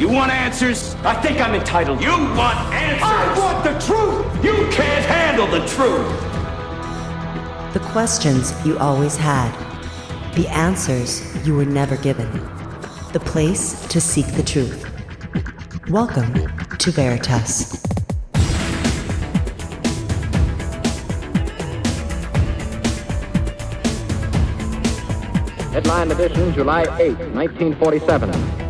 You want answers? I think I'm entitled. You want answers? I want the truth! You can't handle the truth! The questions you always had. The answers you were never given. The place to seek the truth. Welcome to Veritas. Headline edition, July 8, 1947.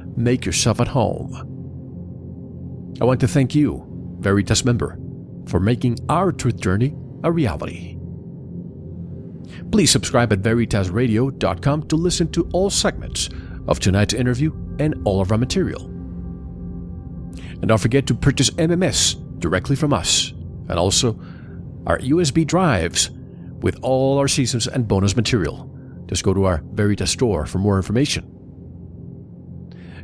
make yourself at home. I want to thank you, Veritas member, for making our truth journey a reality. Please subscribe at veritasradio.com to listen to all segments of tonight's interview and all of our material. And don't forget to purchase MMS directly from us, and also our USB drives with all our seasons and bonus material. Just go to our Veritas store for more information.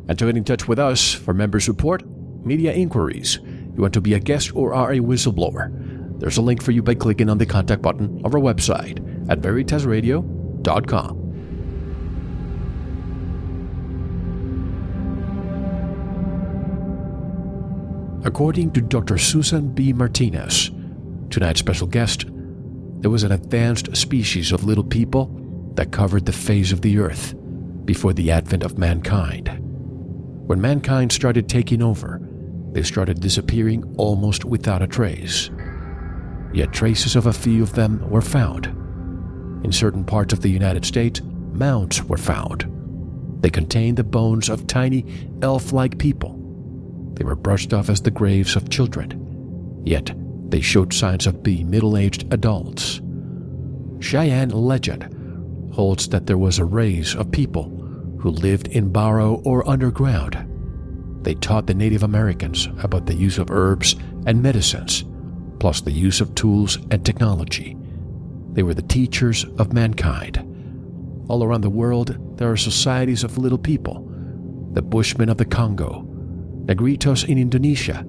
And to get in touch with us for member support, media inquiries, you want to be a guest or are a whistleblower, there's a link for you by clicking on the contact button of our website at veritasradio.com. According to Dr. Susan B. Martinez, tonight's special guest, there was an advanced species of little people that covered the face of the earth before the advent of mankind. When mankind started taking over, they started disappearing almost without a trace. Yet traces of a few of them were found. In certain parts of the United States, mounds were found. They contained the bones of tiny elf like people. They were brushed off as the graves of children, yet they showed signs of being middle aged adults. Cheyenne legend holds that there was a race of people who lived in burrow or underground. They taught the Native Americans about the use of herbs and medicines, plus the use of tools and technology. They were the teachers of mankind. All around the world, there are societies of little people the Bushmen of the Congo, Negritos in Indonesia,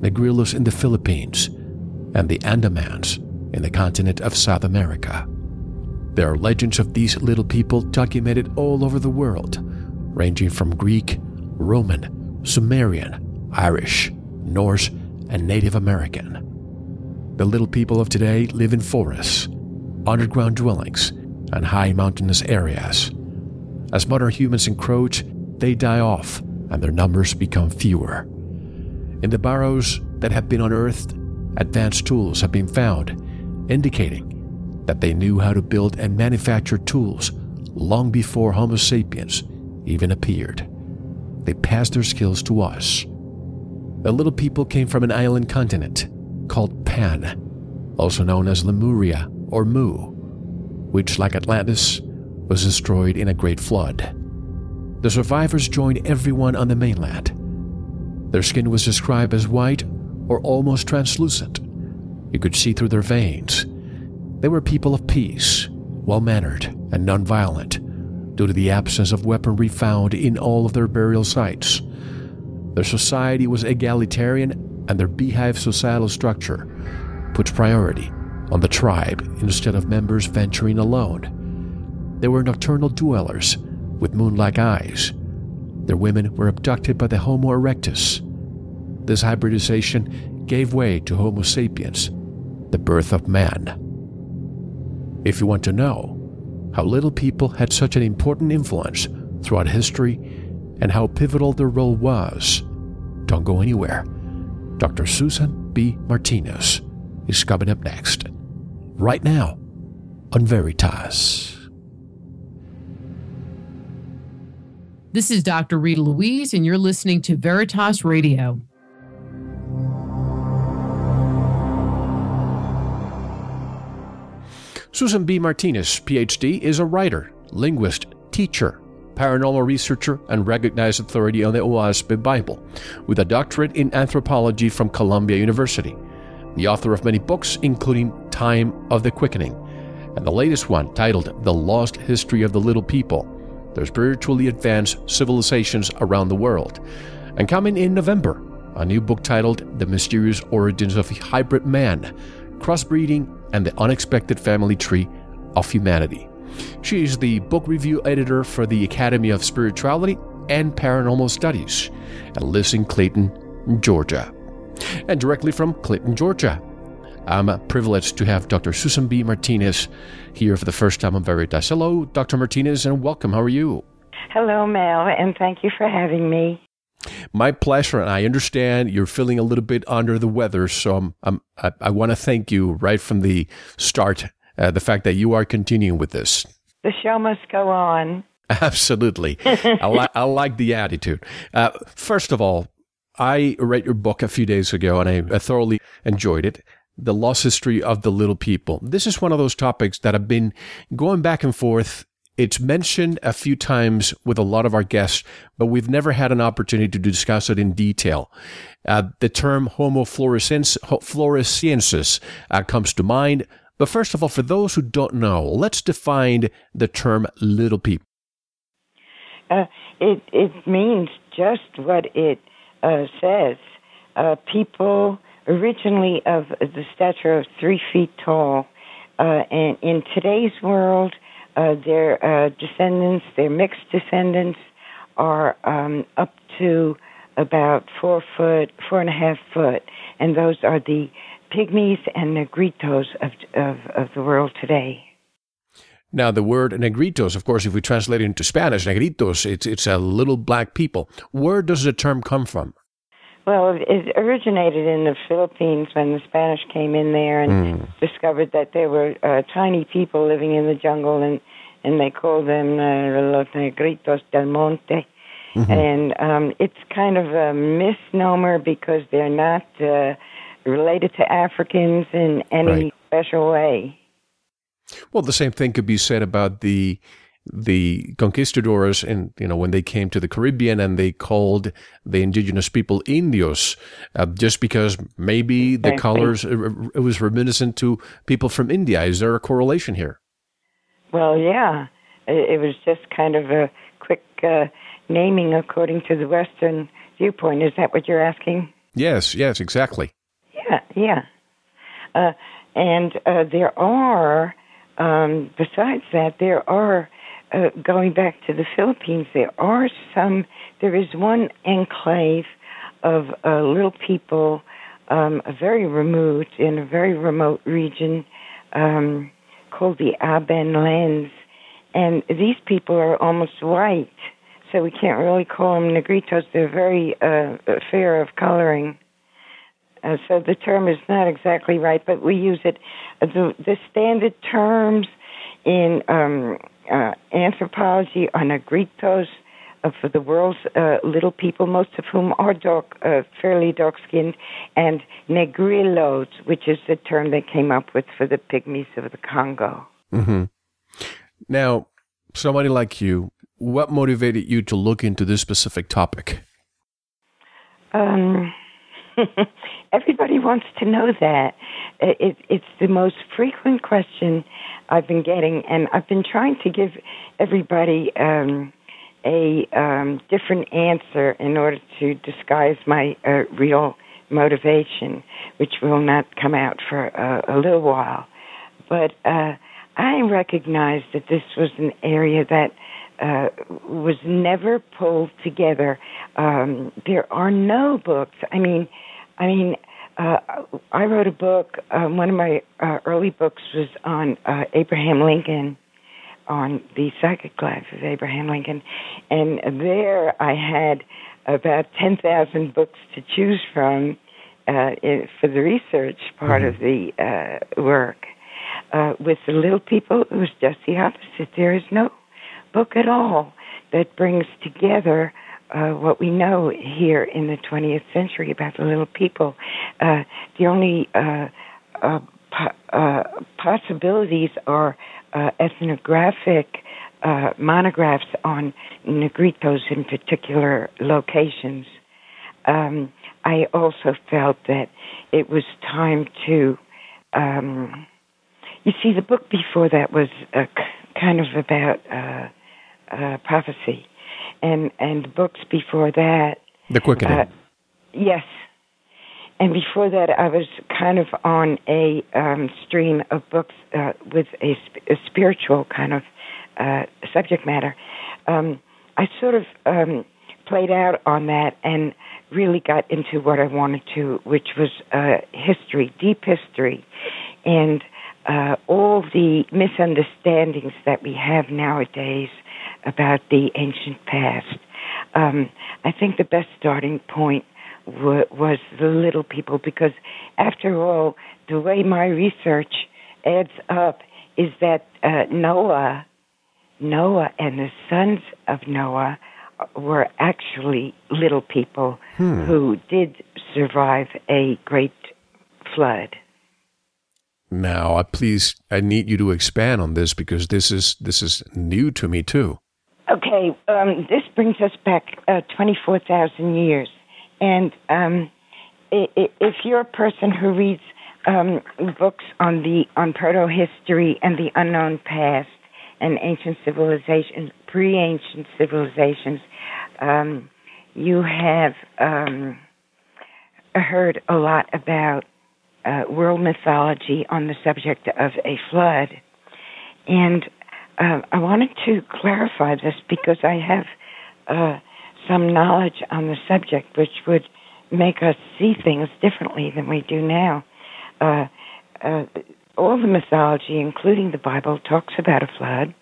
Negrillos in the Philippines, and the Andamans in the continent of South America. There are legends of these little people documented all over the world, ranging from Greek, Roman, Sumerian, Irish, Norse, and Native American. The little people of today live in forests, underground dwellings, and high mountainous areas. As modern humans encroach, they die off and their numbers become fewer. In the burrows that have been unearthed, advanced tools have been found, indicating that they knew how to build and manufacture tools long before Homo sapiens even appeared. They passed their skills to us. The little people came from an island continent called Pan. also known as Lemuria or Mu, which, like Atlantis, was destroyed in a great flood. The survivors joined everyone on the mainland. Their skin was described as white or almost translucent. You could see through their veins. They were people of peace, well mannered, and nonviolent due to the absence of weaponry found in all of their burial sites. Their society was egalitarian, and their beehive societal structure puts priority on the tribe instead of members venturing alone. They were nocturnal dwellers with moon like eyes. Their women were abducted by the Homo erectus. This hybridization gave way to Homo sapiens, the birth of man. If you want to know how little people had such an important influence throughout history and how pivotal their role was, don't go anywhere. Dr. Susan B. Martinez is coming up next, right now, on Veritas. This is Dr. Rita Louise, and you're listening to Veritas Radio. Susan B. Martinez, PhD, is a writer, linguist, teacher, paranormal researcher, and recognized authority on the Oahspe Bible, with a doctorate in anthropology from Columbia University. The author of many books, including Time of the Quickening, and the latest one titled The Lost History of the Little People, their spiritually advanced civilizations around the world. And coming in November, a new book titled The Mysterious Origins of Hybrid Man, Crossbreeding and the Unexpected Family Tree of Humanity. She is the book review editor for the Academy of Spirituality and Paranormal Studies and lives in Clayton, Georgia. And directly from Clayton, Georgia, I'm privileged to have Dr. Susan B. Martinez here for the first time on Veritas. Hello, Dr. Martinez, and welcome. How are you? Hello, Mel, and thank you for having me. My pleasure, and I understand you're feeling a little bit under the weather, so I'm, I'm, i I, want to thank you right from the start. Uh, the fact that you are continuing with this. The show must go on. Absolutely, I, li- I like the attitude. Uh, first of all, I read your book a few days ago, and I, I thoroughly enjoyed it the lost history of the little people. This is one of those topics that have been going back and forth it's mentioned a few times with a lot of our guests, but we've never had an opportunity to discuss it in detail. Uh, the term Homo floresiensis uh, comes to mind. But first of all, for those who don't know, let's define the term little people. Uh, it, it means just what it uh, says. Uh, people originally of the stature of three feet tall. Uh, and in today's world, uh, their uh, descendants, their mixed descendants, are um, up to about four foot, four and a half foot, and those are the pygmies and negritos of, of, of the world today. Now, the word negritos, of course, if we translate it into Spanish, negritos, it's, it's a little black people. Where does the term come from? Well, it originated in the Philippines when the Spanish came in there and mm. discovered that there were uh, tiny people living in the jungle, and and they call them uh, los negritos del monte. Mm-hmm. And um, it's kind of a misnomer because they're not uh, related to Africans in any right. special way. Well, the same thing could be said about the the conquistadors and you know when they came to the Caribbean and they called the indigenous people indios uh, just because maybe the colors it was reminiscent to people from India is there a correlation here well yeah. It, was just kind of a quick uh, naming according to the western viewpoint. Is that what you're asking? Yes yes exactly. Yeah yeah. Uh, and uh, there are um, besides that there are uh, going back to the Philippines, there are some, there is one enclave of uh, little people, um, very remote, in a very remote region um, called the Aben Lands. And these people are almost white, so we can't really call them negritos. They're very uh, fair of coloring. Uh, so the term is not exactly right, but we use it. Uh, the, the standard terms in um, uh, anthropology are negritos, of the world's uh, little people, most of whom are dark, uh, fairly dark skinned, and negrillos, which is the term they came up with for the pygmies of the Congo. Mm-hmm. Now, somebody like you, what motivated you to look into this specific topic? Um, everybody wants to know that. It, it's the most frequent question I've been getting, and I've been trying to give everybody um, a um, different answer in order to disguise my uh, real motivation, which will not come out for a, a little while. But uh, I recognized that this was an area that uh, was never pulled together. Um, there are no books. I mean, I mean, uh, I wrote a book. Um, one of my uh, early books was on uh, Abraham Lincoln, on the psychic life of Abraham Lincoln, and there I had about ten thousand books to choose from uh, in, for the research part mm-hmm. of the uh, work. Uh, with the little people, it was just the opposite. There is no book at all that brings together uh, what we know here in the 20th century about the little people. Uh, the only uh, uh, po- uh, possibilities are uh, ethnographic uh, monographs on Negritos in particular locations. Um, I also felt that it was time to. Um, you see, the book before that was uh, kind of about uh, uh, prophecy, and and books before that. The Quickening. Uh, yes, and before that, I was kind of on a um, stream of books uh, with a, sp- a, spiritual kind of uh, subject matter. Um, I sort of um, played out on that and really got into what I wanted to, which was uh, history, deep history, and uh, all the misunderstandings that we have nowadays about the ancient past. Um, I think the best starting point was the little people because, after all, the way my research adds up is that uh, Noah, Noah and the sons of Noah were actually little people hmm. who did survive a great flood. Now, please, I need you to expand on this because this is this is new to me too. Okay, um, this brings us back uh, twenty four thousand years. And um, if you're a person who reads um, books on the on proto history and the unknown past and ancient civilizations, pre-ancient civilizations, um, you have um, heard a lot about uh, world mythology on the subject of a flood, and uh, I wanted to clarify this because I have. Uh, some knowledge on the subject, which would make us see things differently than we do now. Uh, uh, all the mythology, including the Bible, talks about a flood,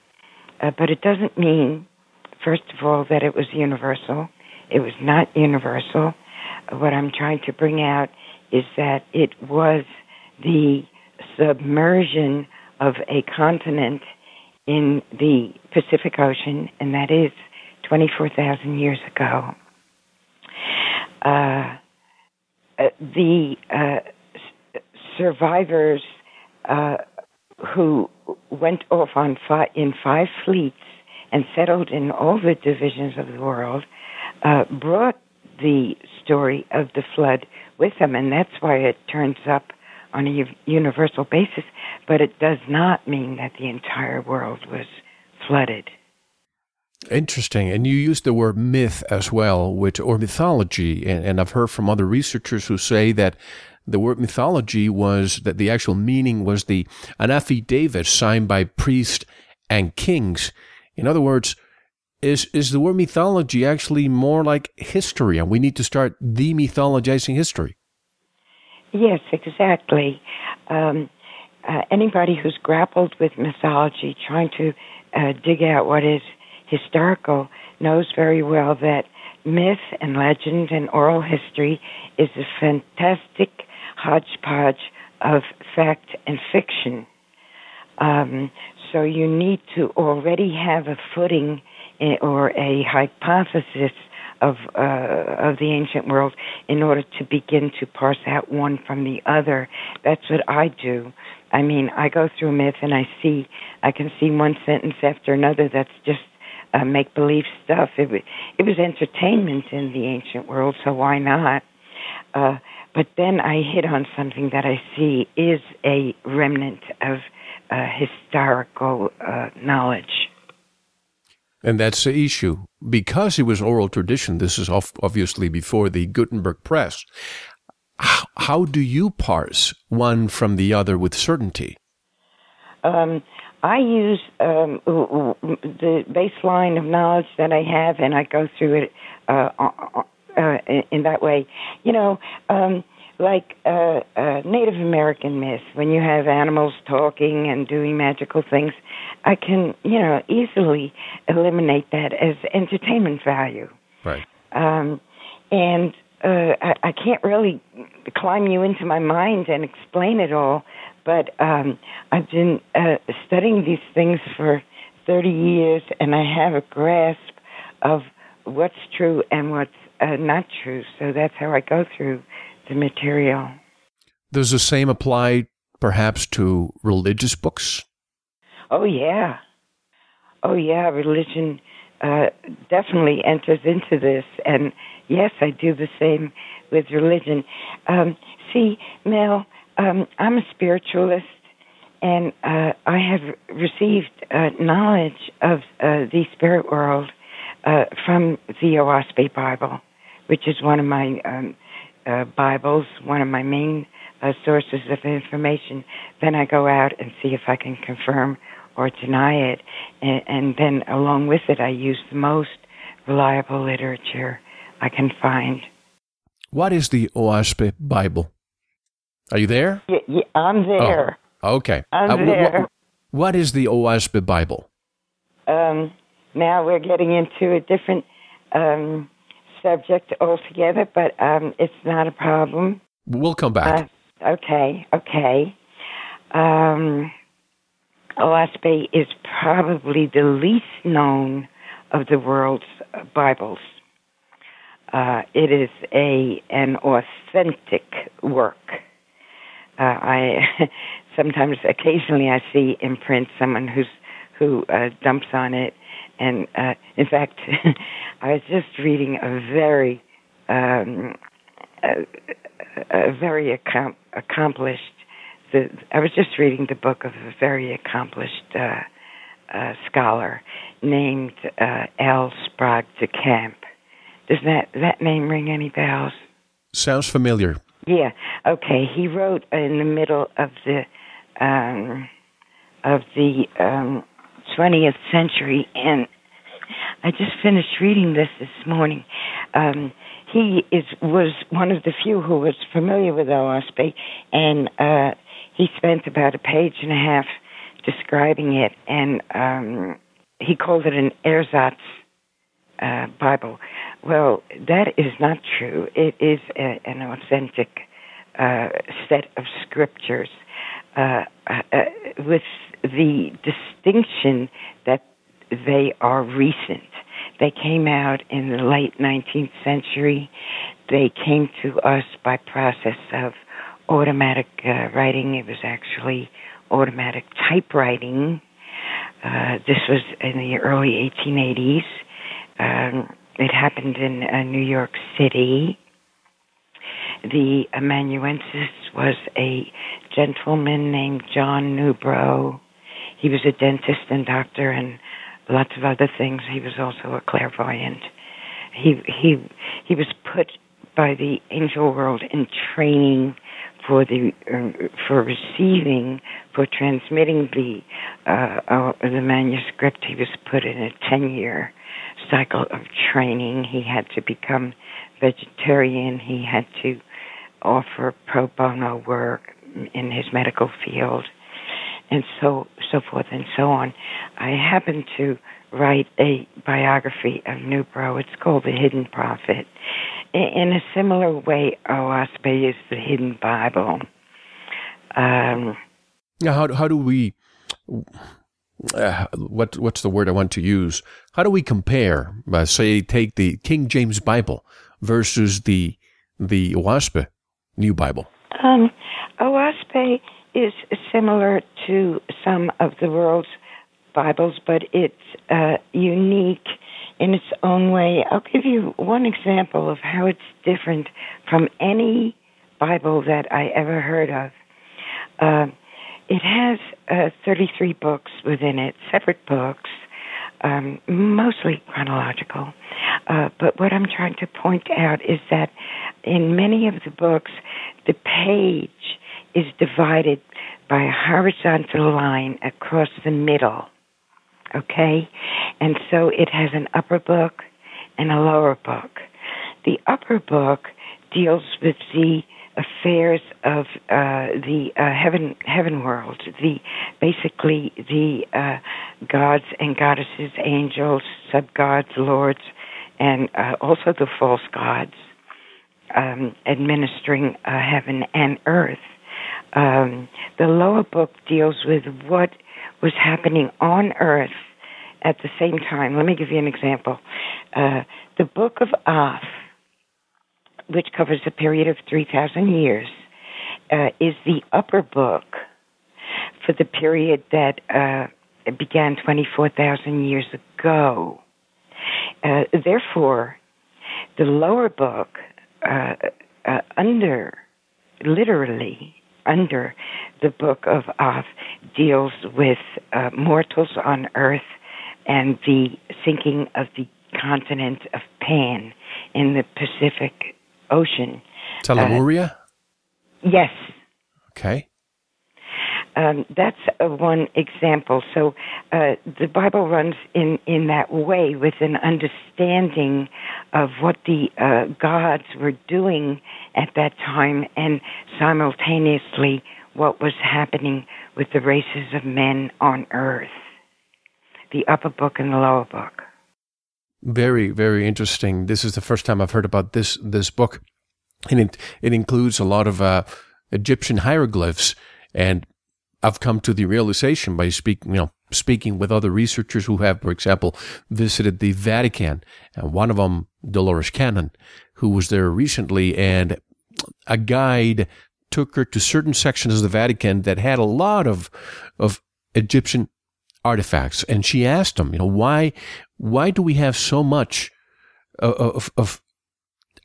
uh, but it doesn't mean, first of all, that it was universal. It was not universal. What I'm trying to bring out is that it was the submersion of a continent in the Pacific Ocean, and that is 24,000 years ago. Uh, uh, the uh, survivors uh, who went off on fi- in five fleets and settled in all the divisions of the world uh, brought the story of the flood with them, and that's why it turns up on a universal basis. But it does not mean that the entire world was flooded. Interesting. And you use the word myth as well, which, or mythology. And, and, I've heard from other researchers who say that the word mythology was that the actual meaning was the an affidavit signed by priests and kings. In other words, is is the word mythology actually more like history, and we need to start demythologizing history? Yes, exactly. Um, uh, anybody who's grappled with mythology, trying to uh, dig out what is historical knows very well that myth and legend and oral history is a fantastic hodgepodge of fact and fiction. Um, so you need to already have a footing or a hypothesis of uh, of the ancient world in order to begin to parse out one from the other. That's what I do. I mean, I go through myth and I see, I can see one sentence after another that's just uh, make believe stuff. It was, it was entertainment in the ancient world, so why not? Uh, but then I hit on something that I see is a remnant of uh, historical uh, knowledge. And that's the issue. Because it was oral tradition, this is obviously before the Gutenberg press. How do you parse one from the other with certainty? Um, I use um, the baseline of knowledge that I have, and I go through it uh, uh, in that way. You know, um, like uh, uh, Native American myth, when you have animals talking and doing magical things, I can, you know, easily eliminate that as entertainment value. Right. Um, and uh, I, I can't really climb you into my mind and explain it all, but um, I've been uh, studying these things for 30 years, and I have a grasp of what's true and what's uh, not true. So that's how I go through the material. Does the same apply perhaps to religious books? Oh, yeah. Oh, yeah. Religion uh, definitely enters into this. And yes, I do the same with religion. Um, see, Mel, um, I'm a spiritualist, and uh, I have received uh, knowledge of uh, the spirit world uh, from the Oahspe Bible, which is one of my um, uh, Bibles, one of my main uh, sources of information. Then I go out and see if I can confirm or deny it, and, and then along with it, I use the most reliable literature I can find. What is the Oahspe Bible? Are you there? Yeah, yeah I'm there. Oh, okay. I'm uh, there. what is the Oahspe Bible? Um, now we're getting into a different um, subject altogether, but um, it's not a problem. We'll come back. Uh, okay, okay. Um, is probably the least known of the world's Bibles. Uh, it is a an authentic work. Uh, I sometimes, occasionally, I see in print someone who's who uh, dumps on it, and uh, in fact, I was just reading a very um, a, a very accom- accomplished. The, I was just reading the book of a very accomplished uh, uh, scholar named uh, L. Sprague de Camp. Does that that name ring any bells? Sounds familiar. Yeah. Okay. He wrote in the middle of the um, of the um, 20th century, and I just finished reading this this morning. Um, he is was one of the few who was familiar with Oahspe, and uh, he spent about a page and a half describing it, and um, he called it an ersatz uh, Bible. Well, that is not true. It is a, an authentic uh, set of scriptures uh, uh, with the distinction that they are recent. They came out in the late 19th century. They came to us by process of automatic uh, writing. It was actually automatic typewriting. Uh, this was in the early 1880s. Um, it happened in uh, New York City. The amanuensis was a gentleman named John Newbrough. He was a dentist and doctor and lots of other things. He was also a clairvoyant. He he he was put by the angel world in training for the uh, for receiving for transmitting the uh, uh, the manuscript. He was put in a ten year cycle of training. He had to become vegetarian. He had to offer pro bono work in his medical field, and so so forth and so on. I happened to write a biography of Newbrough. It's called The Hidden Prophet. In a similar way, Oahspe is the hidden Bible. Um, now, how how do we uh, what what's the word I want to use? How do we compare? Uh, say, take the King James Bible versus the the Oahspe New Bible. Um, Oahspe is similar to some of the world's Bibles, but it's uh, unique in its own way. I'll give you one example of how it's different from any Bible that I ever heard of. It has uh, 33 books within it, separate books, um, mostly chronological. Uh, but what I'm trying to point out is that in many of the books, the page is divided by a horizontal line across the middle. Okay? And so it has an upper book and a lower book. The upper book deals with the affairs of uh, the uh, heaven heaven world, the basically the uh, gods and goddesses, angels, sub gods, lords, and uh, also the false gods um, administering uh, heaven and earth. Um, the lower book deals with what was happening on earth at the same time. Let me give you an example. Uh, the book of Af which covers a period of 3,000 years, uh, is the upper book for the period that uh, began 24,000 years ago. Uh, therefore, the lower book, uh, uh, under, literally, under the book of Af, deals with uh, mortals on earth and the sinking of the continent of Pan in the Pacific ocean. Telemuria? Uh, yes. Okay. Um, that's uh, one example. So uh, the Bible runs in, in that way with an understanding of what the uh, gods were doing at that time and simultaneously what was happening with the races of men on earth. The upper book and the lower book. Very, very interesting. This is the first time I've heard about this this book, and it it includes a lot of uh, Egyptian hieroglyphs. And I've come to the realization by speaking, you know, speaking with other researchers who have, for example, visited the Vatican, and one of them, Dolores Cannon, who was there recently, and a guide took her to certain sections of the Vatican that had a lot of of Egyptian artifacts, and she asked him, you know, why why do we have so much of, of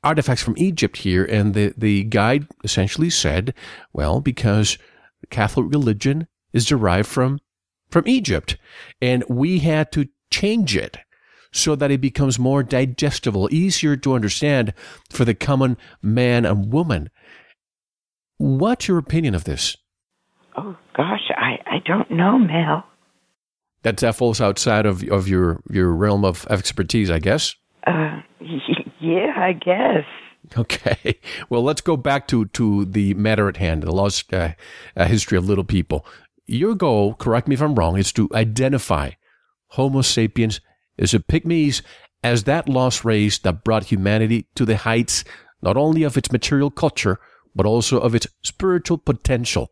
artifacts from Egypt here? And the the guide essentially said, well, because Catholic religion is derived from from Egypt, and we had to change it so that it becomes more digestible, easier to understand for the common man and woman. What's your opinion of this? Oh gosh, I, I don't know, Mel that that falls outside of of your your realm of expertise, I guess. Uh, yeah, I guess. Okay. Well, let's go back to to the matter at hand, the lost uh, uh, history of little people. Your goal, correct me if I'm wrong, is to identify Homo sapiens as a pygmies as that lost race that brought humanity to the heights not only of its material culture but also of its spiritual potential.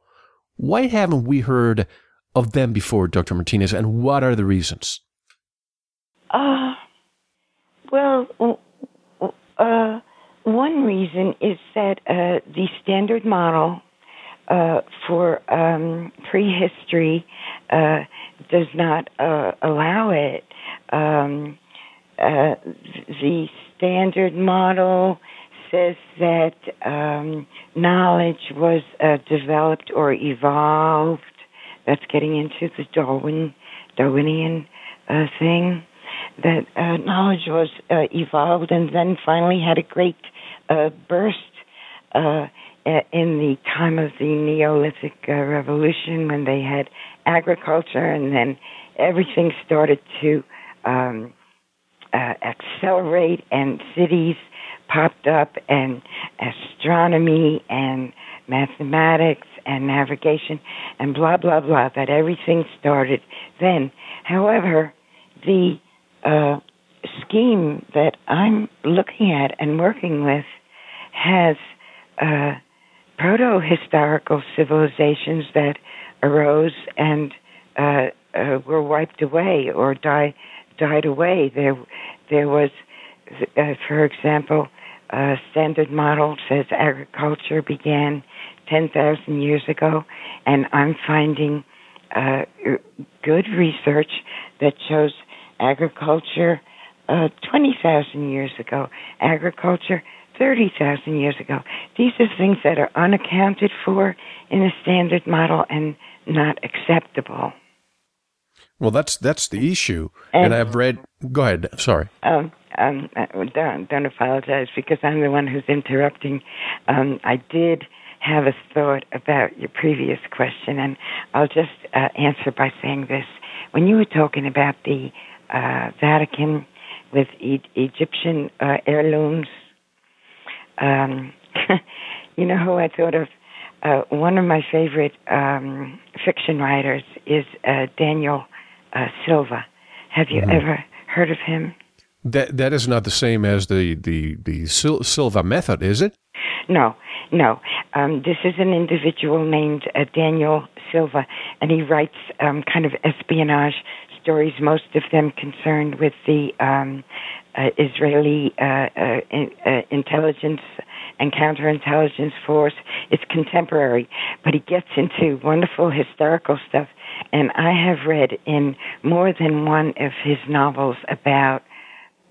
Why haven't we heard of them before, Dr. Martinez, and what are the reasons? Uh, well, uh, one reason is that uh, the standard model uh, for um, prehistory uh, does not uh, allow it. Um, uh, the standard model says that um, knowledge was uh, developed or evolved that's getting into the Darwin Darwinian uh, thing. That uh, knowledge was uh, evolved and then finally had a great uh, burst uh, in the time of the Neolithic uh, Revolution when they had agriculture and then everything started to um, uh, accelerate and cities popped up and astronomy and mathematics and navigation and blah blah blah that everything started then however the uh, scheme that i'm looking at and working with has uh, proto historical civilizations that arose and uh, uh, were wiped away or die, died away. There, there was, uh, for example, a standard model says agriculture began 10,000 years ago, and I'm finding uh, good research that shows agriculture uh, 20,000 years ago, agriculture 30,000 years ago. These are things that are unaccounted for in a standard model and not acceptable. Well, that's that's the issue, and, and I've read. Go ahead. Sorry. Um, um, uh, don't don't apologize because I'm the one who's interrupting. Um, I did have a thought about your previous question, and I'll just uh, answer by saying this: when you were talking about the uh, Vatican with e- Egyptian uh, heirlooms, um, you know who I thought of? Uh, one of my favorite um, fiction writers is uh, Daniel uh, Silva. Have you mm-hmm. ever heard of him? That that is not the same as the the the Sil- Silva method, is it? No, no. Um, this is an individual named uh, Daniel Silva, and he writes um, kind of espionage stories. Most of them concerned with the um, uh, Israeli uh, uh uh, intelligence and counterintelligence force. It's contemporary, but he gets into wonderful historical stuff. And I have read in more than one of his novels about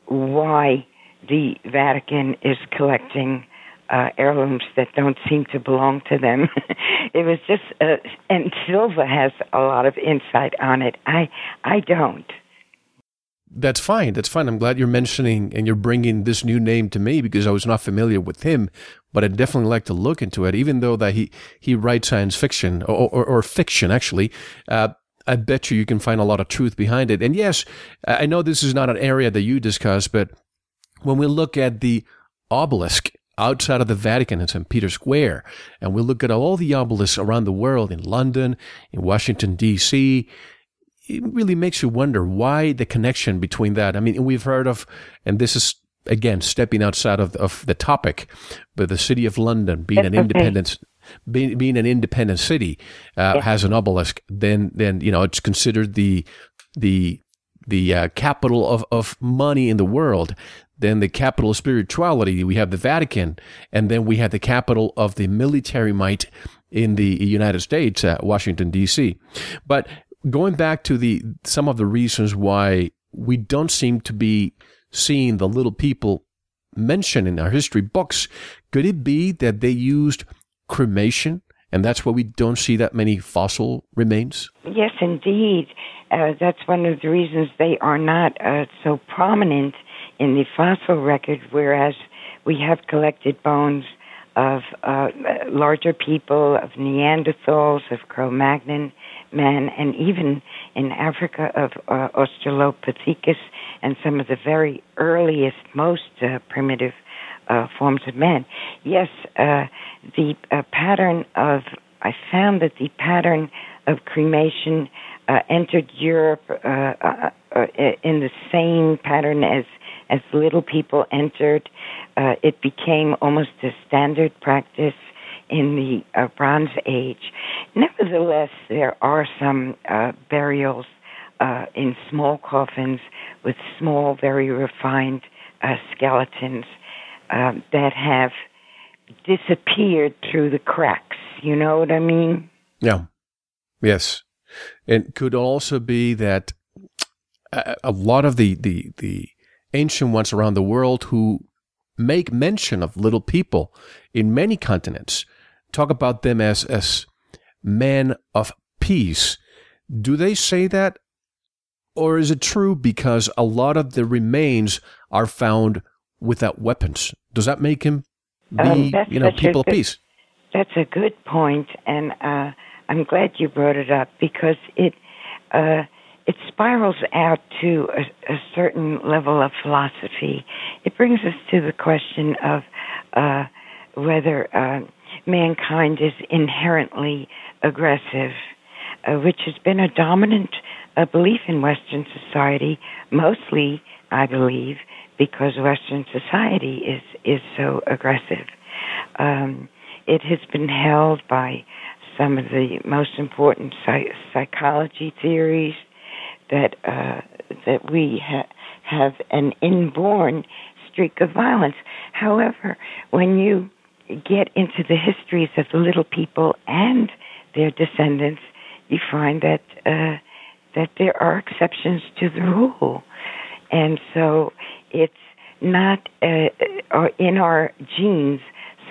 why the Vatican is collecting uh, heirlooms that don't seem to belong to them. it was just, uh, and Silva has a lot of insight on it. I, I don't. That's fine. That's fine. I'm glad you're mentioning and you're bringing this new name to me because I was not familiar with him, but I'd definitely like to look into it. Even though that he he writes science fiction or or, or fiction, actually. Uh, I bet you you can find a lot of truth behind it. And yes, I know this is not an area that you discuss, but when we look at the obelisk outside of the Vatican in St. Peter's Square, and we look at all the obelisks around the world in London, in Washington, D.C., it really makes you wonder why the connection between that. I mean, we've heard of, and this is again stepping outside of, of the topic, but the city of London being an independent. Being, being an independent city uh, yeah. has an obelisk, then then you know it's considered the the the uh, capital of, of money in the world. Then the capital of spirituality, we have the Vatican, and then we have the capital of the military might in the United States, uh, Washington D.C. But going back to the some of the reasons why we don't seem to be seeing the little people mentioned in our history books, could it be that they used cremation and that's why we don't see that many fossil remains? Yes, indeed. Uh, that's one of the reasons they are not uh, so prominent in the fossil record, whereas we have collected bones of uh, larger people, of Neanderthals, of Cro Magnon men, and even in Africa of uh, Australopithecus and some of the very earliest, most uh, primitive uh, forms of man. Yes, uh, the uh, pattern of, I found that the pattern of cremation entered Europe in the same pattern as as little people entered. it became almost a standard practice in the uh, Bronze Age. Nevertheless, there are some uh, burials uh, in small coffins with small, very refined uh, skeletons um, that have disappeared through the cracks. You know what I mean? Yeah. Yes. And could also be that a lot of the, the, the ancient ones around the world who make mention of little people in many continents talk about them as as men of peace. Do they say that, or is it true because a lot of the remains are found without weapons? Does that make him be, um, you know, people good, of peace? That's a good point, and uh, I'm glad you brought it up because it uh, it spirals out to a, a, certain level of philosophy. It brings us to the question of uh, whether uh, mankind is inherently aggressive, uh, which has been a dominant uh, belief in Western society, mostly, I believe, because Western society is is so aggressive. Um, it has been held by some of the most important psych- psychology theories that uh, that we ha- have an inborn streak of violence. However, when you get into the histories of the little people and their descendants, you find that uh, that there are exceptions to the rule, and so it's not uh, uh in our genes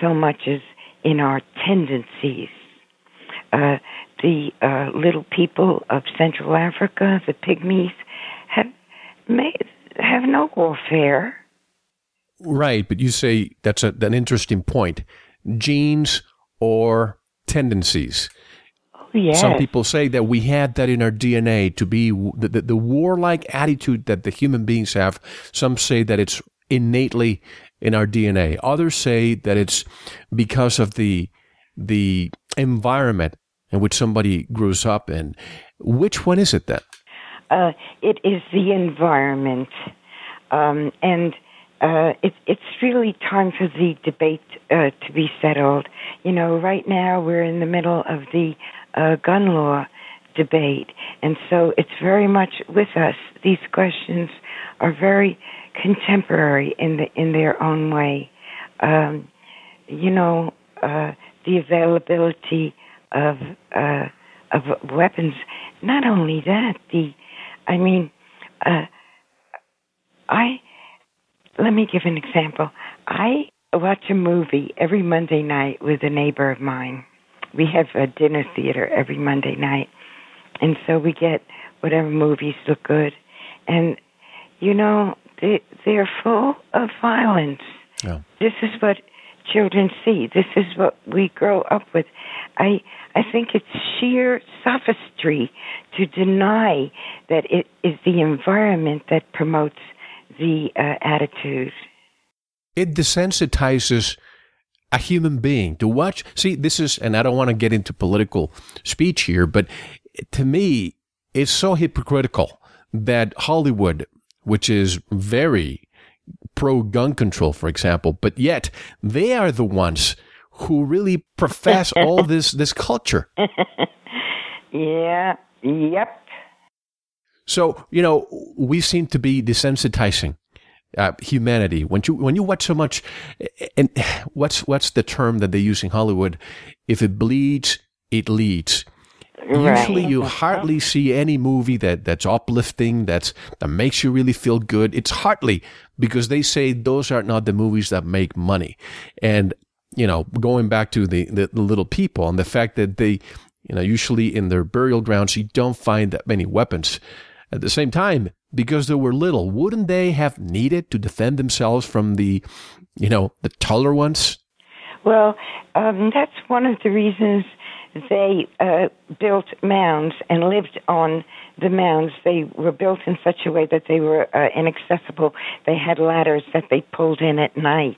so much as in our tendencies. Uh, the uh, little people of Central Africa, the pygmies, have made, have no warfare. Right, but you say that's a, an interesting point. Genes or tendencies. Oh, yes. Some people say that we had that in our DNA to be the, the, the warlike attitude that the human beings have. Some say that it's innately in our DNA. Others say that it's because of the the environment in which somebody grows up in. Which one is it then? Uh, it is the environment, um, and uh, it, it's really time for the debate uh, to be settled. You know, right now we're in the middle of the uh, gun law debate, and so it's very much with us. These questions are very contemporary in the in their own way. Um, you know, uh, the availability of uh, of weapons. Not only that, the I mean, uh, I let me give an example. I watch a movie every Monday night with a neighbor of mine. We have a dinner theater every Monday night, and so we get whatever movies look good. And you know, they they're full of violence. Yeah. This is what children see. This is what we grow up with. I I think it's sheer sophistry to deny that it is the environment that promotes the uh, attitude. It desensitizes a human being to watch. See, this is, and I don't want to get into political speech here, but to me, it's so hypocritical that Hollywood, which is very pro gun control, for example, but yet they are the ones who really profess all this this culture. yeah. Yep. So you know, we seem to be desensitizing uh, humanity when you when you watch so much. And what's what's the term that they use in Hollywood? If it bleeds, it leads. Right. Usually, you hardly see any movie that that's uplifting, that's that makes you really feel good. It's hardly because they say those are not the movies that make money. And you know, going back to the, the, the little people and the fact that they, you know, usually in their burial grounds, you don't find that many weapons. At the same time, because they were little, wouldn't they have needed to defend themselves from the, you know, the taller ones? Well, um, that's one of the reasons they uh, built mounds and lived on the mounds. They were built in such a way that they were uh, inaccessible. They had ladders that they pulled in at night.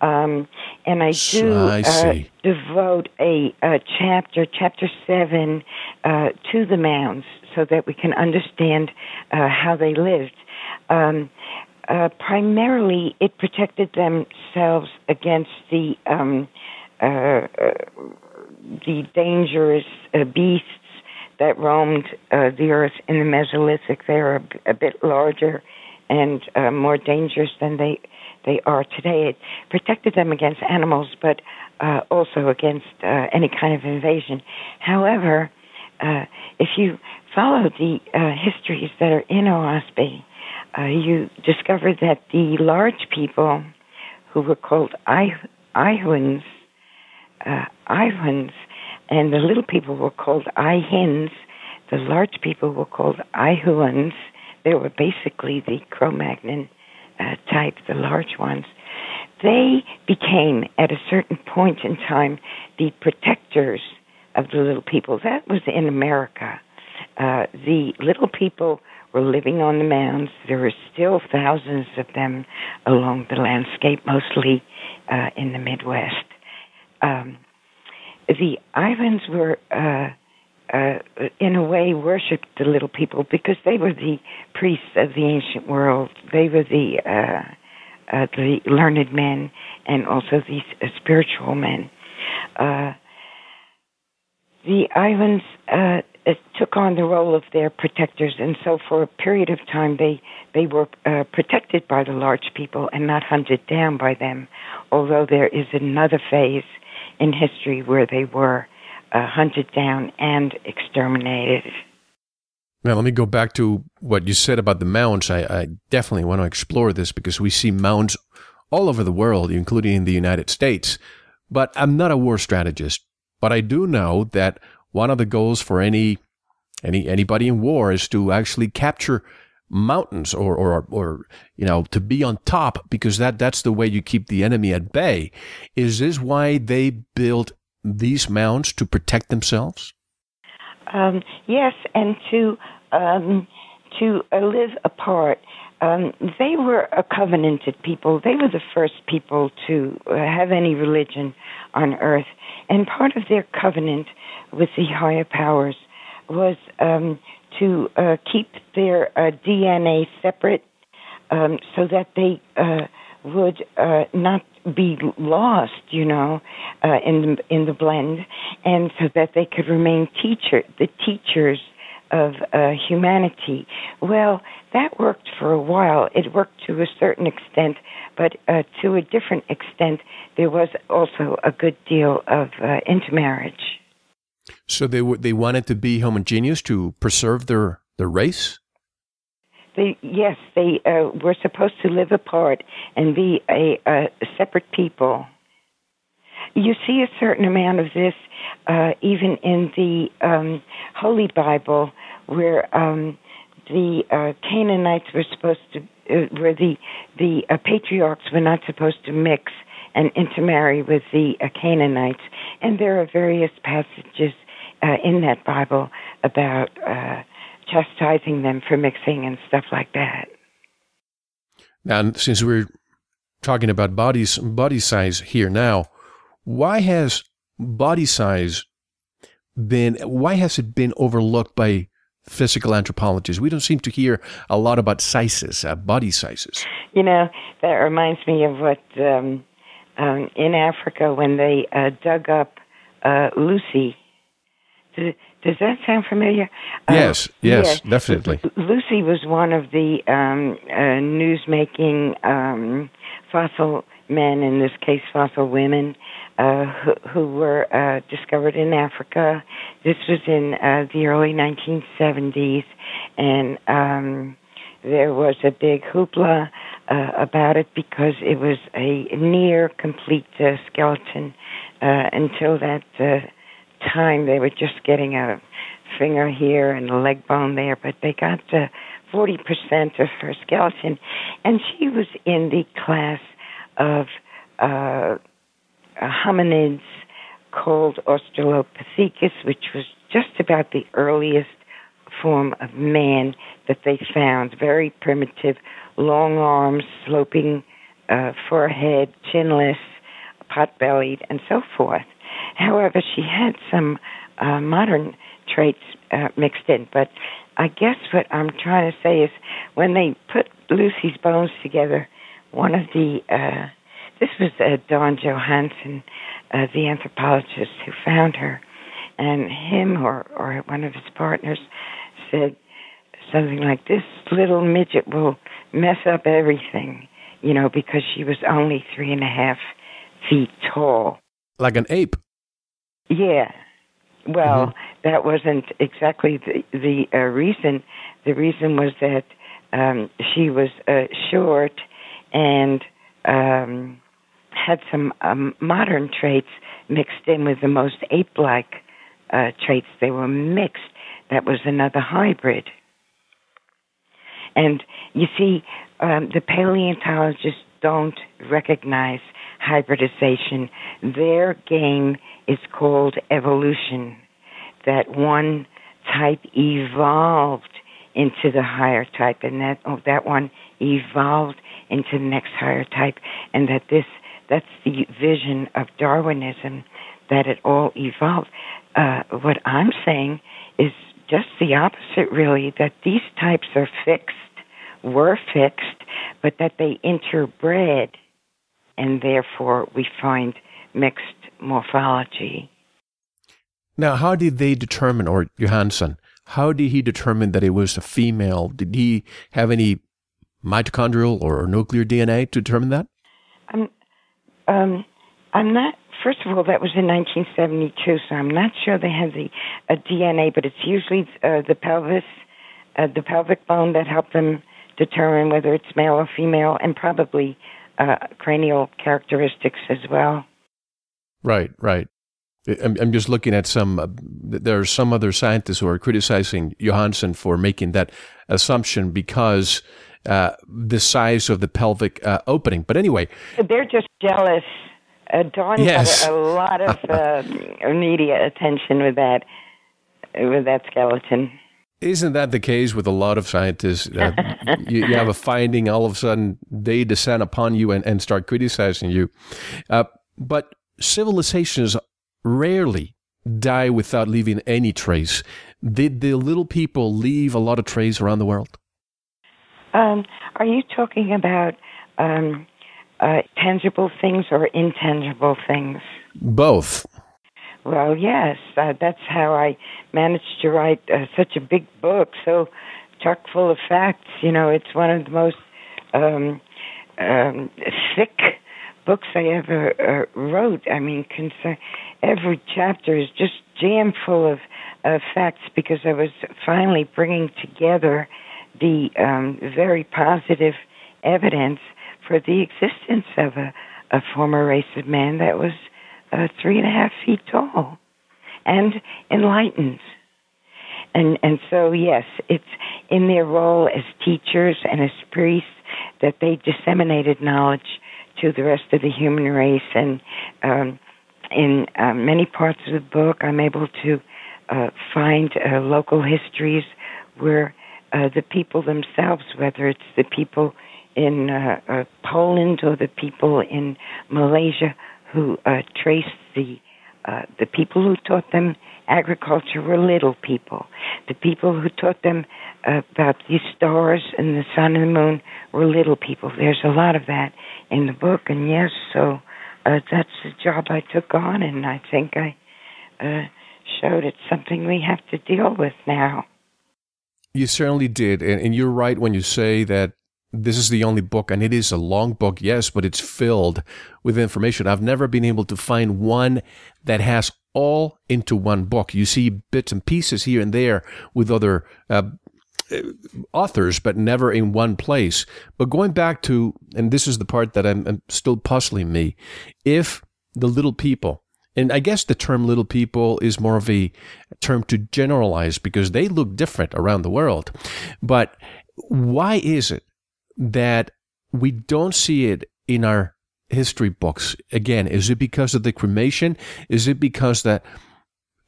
Um, and I do I uh, devote a, a, chapter, chapter seven, uh, to the mounds so that we can understand uh, how they lived. Um, uh, primarily, it protected themselves against the um, uh, the dangerous beasts that roamed the earth in the Mesolithic. They're a, a bit larger and more dangerous than they they are today. It protected them against animals, but uh, also against uh, any kind of invasion. However, uh, if you follow the uh, histories that are in Oahspe, uh, you discover that the large people who were called Ihuans, uh, and the little people were called Ihins, the large people were called Ihuans. They were basically the Cro-Magnon uh, type, the large ones, they became, at a certain point in time, the protectors of the little people. That was in America. Uh, the little people were living on the mounds. There were still thousands of them along the landscape, mostly uh, in the Midwest. Um, the Ihuans were uh, uh, in a way, worshipped the little people because they were the priests of the ancient world. They were the uh, uh, the learned men and also the uh, spiritual men. Uh, the Ihuans uh, took on the role of their protectors, and so for a period of time they they were uh, protected by the large people and not hunted down by them. Although there is another phase in history where they were uh, hunted down and exterminated. Now, let me go back to what you said about the mounds. I, I definitely want to explore this because we see mounds all over the world, including in the United States. But I'm not a war strategist. But I do know that one of the goals for any any anybody in war is to actually capture mountains or or or you know to be on top because that that's the way you keep the enemy at bay. Is this why they built these mounds to protect themselves? Um, yes, and to um, to uh, live apart. Um, they were a covenanted people. They were the first people to uh, have any religion on earth, and part of their covenant with the higher powers was um, to uh, keep their uh, DNA separate, um, so that they uh, would uh, not be lost, you know, uh, in the in the blend, and so that they could remain teacher the teachers of uh, humanity. Well, that worked for a while. It worked to a certain extent, but uh, to a different extent, there was also a good deal of uh, intermarriage. So they w- they wanted to be homogeneous to preserve their their race. They yes, they uh, were supposed to live apart and be a, a separate people. You see a certain amount of this uh, even in the um, Holy Bible, where um, the uh, Canaanites were supposed to, uh, where the the uh, patriarchs were not supposed to mix and intermarry with the uh, Canaanites, and there are various passages uh, in that Bible about uh, chastising them for mixing and stuff like that. Now, since we're talking about bodies, body size here now, why has body size been? Why has it been overlooked by physical anthropologists? We don't seem to hear a lot about sizes, uh, body sizes. You know, that reminds me of what um, um, in Africa when they uh, dug up uh, Lucy. Does, that sound familiar? Yes, uh, yes, yes, definitely. Lucy was one of the um, uh, news-making um, fossil men, in this case, fossil women, uh, who, who, were uh, discovered in Africa. This was in uh, the early 1970s, and um, there was a big hoopla uh, about it because it was a near complete uh, skeleton. Uh, until that time, they were just getting a finger here and a leg bone there, but they got forty percent of her skeleton, and she was in the class of uh, hominids called Australopithecus, which was just about the earliest form of man that they found. Very primitive, long arms, sloping uh, forehead, chinless, pot bellied, and so forth. However, she had some uh, modern traits uh, mixed in. But I guess what I'm trying to say is when they put Lucy's bones together, one of the uh, this was uh, Don Johanson, uh, the anthropologist who found her, and him or or one of his partners said something like, "This little midget will mess up everything," you know, because she was only three and a half feet tall, like an ape. Yeah. Well, mm-hmm. that wasn't exactly the the uh, reason. The reason was that um, she was uh, short and um, had some um, modern traits mixed in with the most ape-like uh, traits. They were mixed. That was another hybrid. And you see, um, the paleontologists don't recognize hybridization. Their game is called evolution. That one type evolved into the higher type, and that oh, that one evolved into the next higher type, and that this that's the vision of Darwinism, that it all evolved. Uh, what I'm saying is just the opposite, really. That these types are fixed, were fixed, but that they interbred and therefore we find mixed morphology. Now, how did they determine, or Johanson, how did he determine that it was a female? Did he have any mitochondrial or nuclear DNA to determine that? Um, um, I'm not. First of all, that was in 1972, so I'm not sure they had the uh, DNA, but it's usually uh, the pelvis, uh, the pelvic bone that help them determine whether it's male or female, and probably uh, cranial characteristics as well. Right, right. I'm, I'm just looking at some. Uh, there are some other scientists who are criticizing Johanson for making that assumption because uh, the size of the pelvic uh, opening. But anyway, they're just jealous. Uh, Don yes. got a, a lot of uh, media attention with that with that skeleton. Isn't that the case with a lot of scientists? Uh, you, you, have a finding, all of a sudden they descend upon you and, and start criticizing you. Uh, but civilizations rarely die without leaving any trace. Did the little people leave a lot of trace around the world? Um, are you talking about um, uh, tangible things or intangible things? Both. Well, yes. Uh, that's how I managed to write uh, such a big book, so chock full of facts. You know, it's one of the most um, um, thick books I ever uh, wrote. I mean, concern, every chapter is just jam full of uh, facts because I was finally bringing together the um, very positive evidence for the existence of a, a former race of man that was uh, three and a half feet tall and enlightened. And and so yes, it's in their role as teachers and as priests that they disseminated knowledge to the rest of the human race. And um, in uh, many parts of the book, I'm able to uh, find uh, local histories where uh, the people themselves, whether it's the people in uh, uh, Poland or the people in Malaysia who uh, traced the uh, the people who taught them agriculture were little people. The people who taught them uh, about the stars and the sun and the moon were little people. There's a lot of that in the book, and yes, so uh, that's the job I took on, and I think I uh, showed it's something we have to deal with now. You certainly did, and, and you're right when you say that this is the only book, and it is a long book, yes, but it's filled with information. I've never been able to find one that has all into one book. You see bits and pieces here and there with other uh, authors, but never in one place. But going back to, and this is the part that I'm, I'm still puzzling me, if the little people, and I guess the term little people is more of a term to generalize because they look different around the world. But why is it that we don't see it in our history books. Again, is it because of the cremation? Is it because that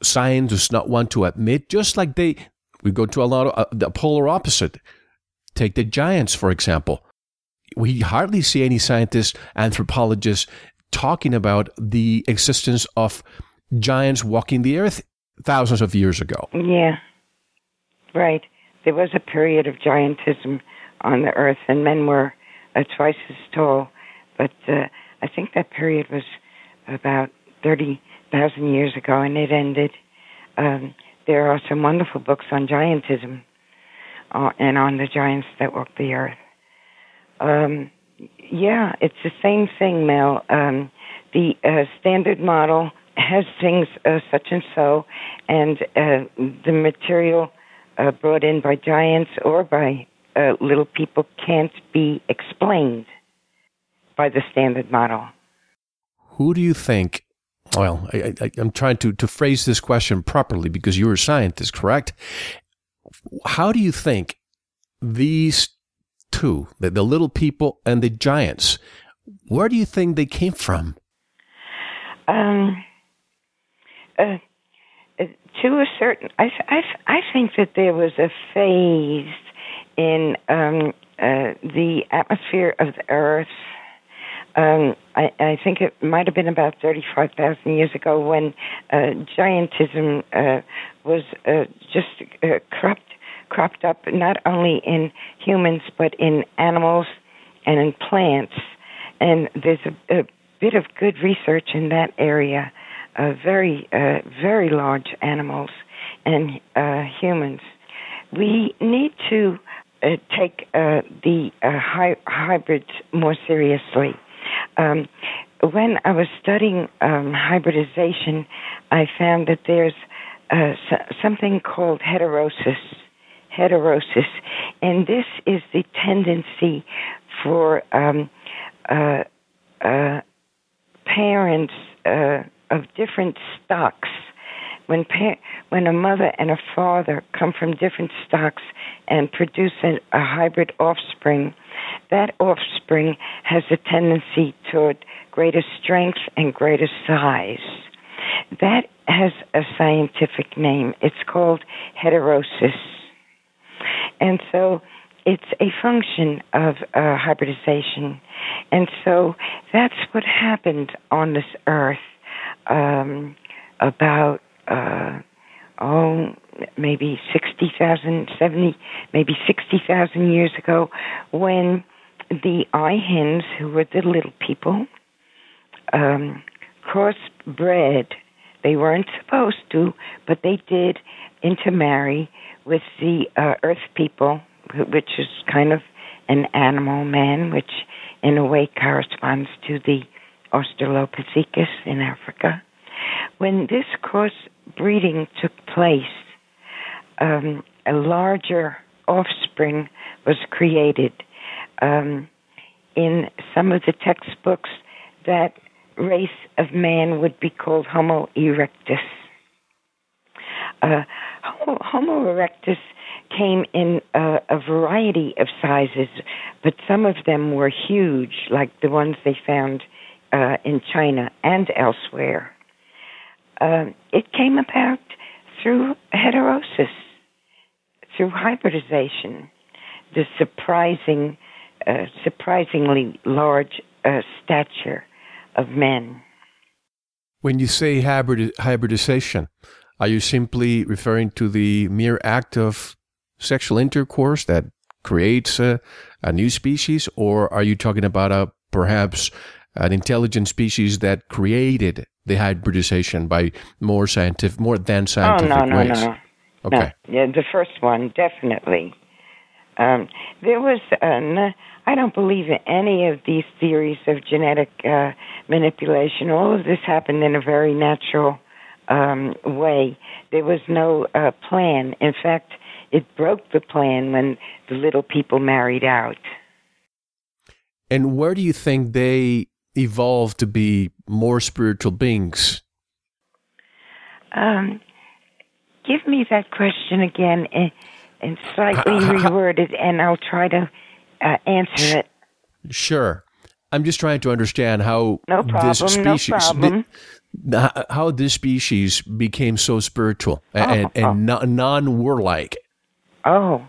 science does not want to admit, just like they, we go to a lot of uh, the polar opposite. Take the giants, for example. We hardly see any scientists, anthropologists talking about the existence of giants walking the earth thousands of years ago. Yeah, right. There was a period of giantism on the earth, and men were uh, twice as tall. But uh, I think that period was about 30,000 years ago, and it ended. Um, there are some wonderful books on giantism uh, and on the giants that walk the earth. Um, yeah, it's the same thing, Mel. Um, the uh, standard model has things uh, such and so, and uh, the material uh, brought in by giants or by uh, little people can't be explained by the standard model. Who do you think? Well, I, am trying to, to phrase this question properly because you're a scientist, correct? How do you think these two, the, the little people and the giants, where do you think they came from? Um, uh, uh to a certain, I, I, I think that there was a phase in um, uh, the atmosphere of the Earth. Um, I, I think it might have been about 35,000 years ago when uh, giantism uh, was uh, just uh, cropped, cropped up not only in humans but in animals and in plants. And there's a, a bit of good research in that area uh, very, very large animals and humans. We need to uh, take uh, the uh, hy- hybrids more seriously. Um, when I was studying um, hybridization, I found that there's uh, something called heterosis. Heterosis, and this is the tendency for um, uh, parents of different stocks. When pa- when a mother and a father come from different stocks and produce a, hybrid offspring, that offspring has a tendency toward greater strength and greater size. That has a scientific name. It's called heterosis. And so it's a function of uh, hybridization. And so that's what happened on this earth um, about, uh, oh, maybe 60,000, 70, maybe 60,000 years ago when the Ihins, who were the little people, um, crossbred. They weren't supposed to, but they did intermarry with the uh, earth people, which is kind of an animal man, which in a way corresponds to the Australopithecus in Africa. When this crossbreeding took place, um, a larger offspring was created. Um, in some of the textbooks, that race of man would be called Homo erectus. Uh, Homo, erectus came in uh, a variety of sizes, but some of them were huge, like the ones they found uh, in China and elsewhere. Uh, it came about through heterosis, through hybridization, the surprising, uh, surprisingly large uh, stature of men. When you say hybrid, hybridization, are you simply referring to the mere act of sexual intercourse that creates a, a new species, or are you talking about a perhaps an intelligent species that created the hybridization by more scientific, more than scientific oh, no, ways? No, no, Okay. No. Yeah, the first one definitely. Um, there was an I don't believe in any of these theories of genetic uh, manipulation. All of this happened in a very natural um, way. There was no uh, plan. In fact, it broke the plan when the little people married out. And where do you think they evolved to be more spiritual beings? Um, give me that question again and, and slightly reworded, and I'll try to uh, answer it. Sure. I'm just trying to understand how no problem, this species, no problem. The, how this species became so spiritual and, oh, and oh. non-warlike. Oh,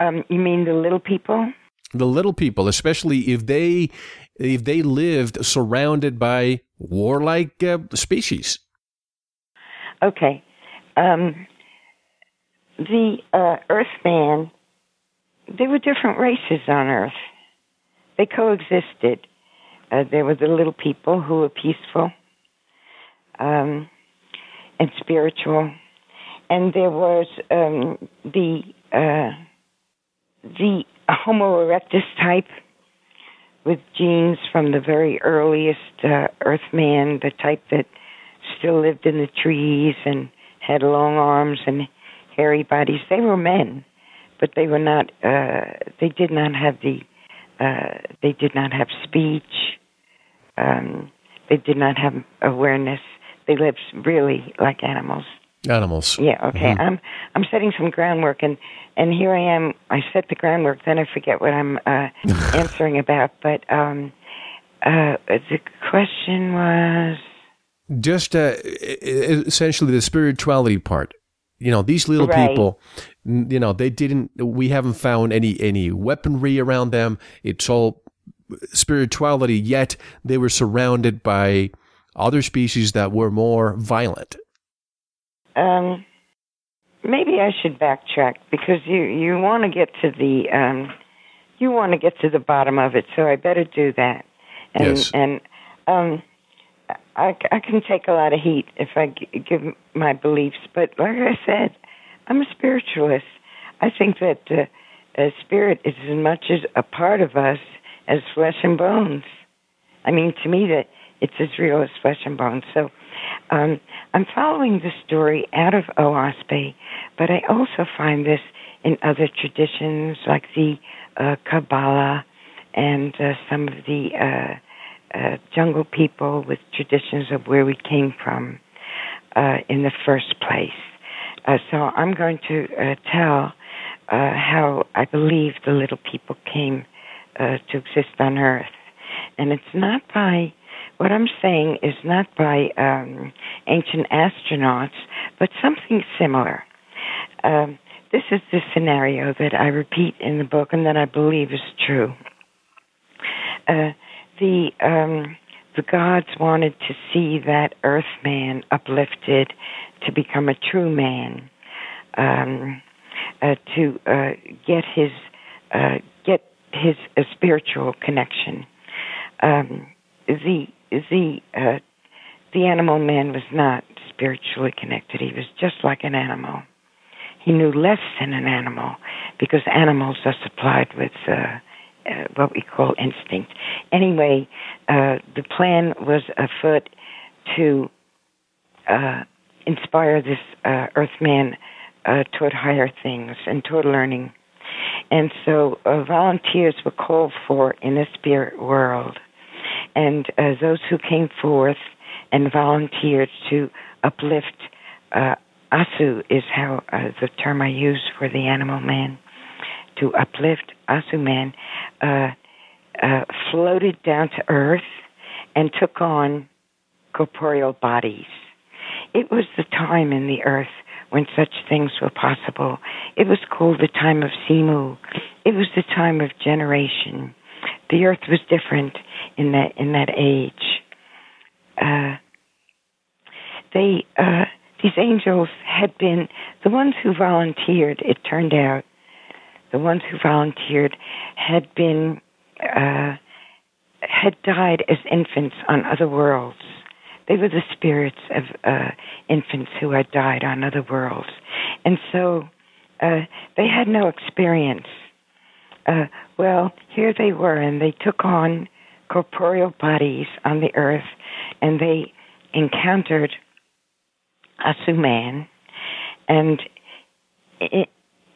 um, you mean the little people? The little people, especially if they if they lived surrounded by warlike uh, species. Okay, um, the uh, Earthman there were different races on Earth. They coexisted. Uh, there were the little people who were peaceful um, and spiritual, and there was um, the uh, the Homo erectus type with genes from the very earliest uh, Earthman, the type that still lived in the trees and had long arms and hairy bodies. They were men but they were not. Uh, they did not have the. Uh, they did not have speech. Um, they did not have awareness. They lived really like animals. Animals. Yeah. Okay. Mm-hmm. I'm. I'm setting some groundwork, and and here I am. I set the groundwork, then I forget what I'm uh, answering about. But um, uh, the question was just uh, essentially the spirituality part you know these little right. people you know they didn't we haven't found any any weaponry around them it's all spirituality yet they were surrounded by other species that were more violent um maybe i should backtrack because you you want to get to the um you want to get to the bottom of it so i better do that and yes. and um I, I can take a lot of heat if I g- give my beliefs, but like I said, I'm a spiritualist. I think that uh, a spirit is as much as a part of us as flesh and bones. I mean, to me, that it's as real as flesh and bones. So um, I'm following the story out of Oahspe, but I also find this in other traditions like the uh, Kabbalah and uh, some of the uh, uh, jungle people with traditions of where we came from uh, in the first place. Uh, so I'm going to tell how I believe the little people came to exist on Earth. And it's not by, what I'm saying is not by um, ancient astronauts, but something similar. Um, this is the scenario that I repeat in the book and that I believe is true. Uh, the um, the gods wanted to see that Earth man uplifted to become a true man, um, uh, to uh, get his uh, get his uh, spiritual connection. Um, the the uh, the animal man was not spiritually connected. He was just like an animal. He knew less than an animal because animals are supplied with uh, uh, what we call instinct. Anyway, uh, the plan was afoot to uh, inspire this uh, Earthman uh, toward higher things and toward learning. And so uh, volunteers were called for in the spirit world. And uh, those who came forth and volunteered to uplift uh, Asu is how uh, the term I use for the animal man. To uplift Asu man, uh, uh, floated down to earth and took on corporeal bodies. It was the time in the earth when such things were possible. It was called the time of Semu. It was the time of generation. The earth was different in that in that age. Uh, they uh, these angels had been the ones who volunteered. It turned out the ones who volunteered had been uh, had died as infants on other worlds. They were the spirits of uh, infants who had died on other worlds, and so uh, they had no experience. Uh, well, here they were, and they took on corporeal bodies on the earth, and they encountered Asuman, and it,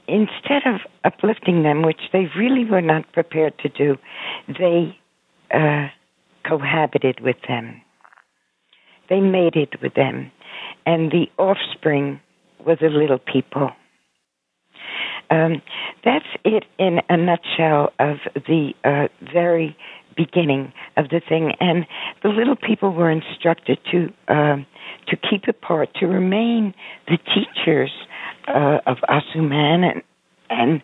instead of uplifting them, which they really were not prepared to do, they uh, cohabited with them. They mated with them, and the offspring were the little people. Um, that's it in a nutshell of the uh, very beginning of the thing. And the little people were instructed to uh, to keep apart, to remain the teachers uh, of Asuman, and, and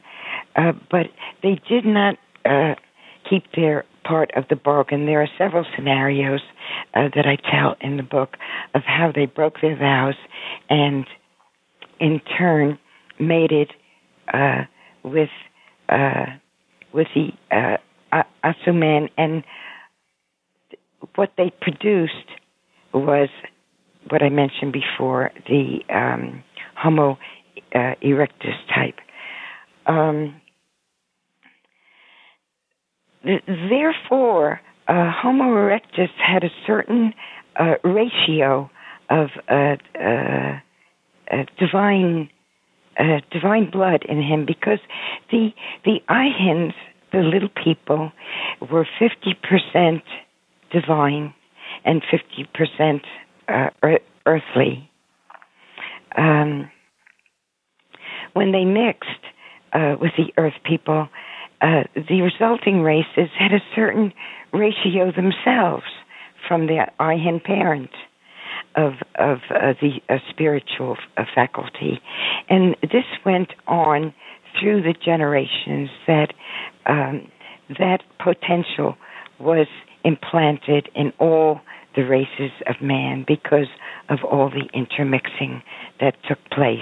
uh, but they did not uh, keep their part of the bargain. There are several scenarios uh, that I tell in the book of how they broke their vows and, in turn, mated uh, with uh, with the uh, Asuman, and what they produced was what I mentioned before, the um, Homo uh, erectus type. Um, th- therefore, Homo erectus had a certain uh, ratio of uh, uh, divine blood in him because the the Ihins, the little people, were fifty percent divine and fifty percent uh, earthly. Um, when they mixed uh, with the earth people, uh, the resulting races had a certain ratio themselves from the Ihin parent of of uh, the uh, spiritual uh, faculty, and this went on through the generations. That um, that potential was implanted in all the races of man because of all the intermixing that took place.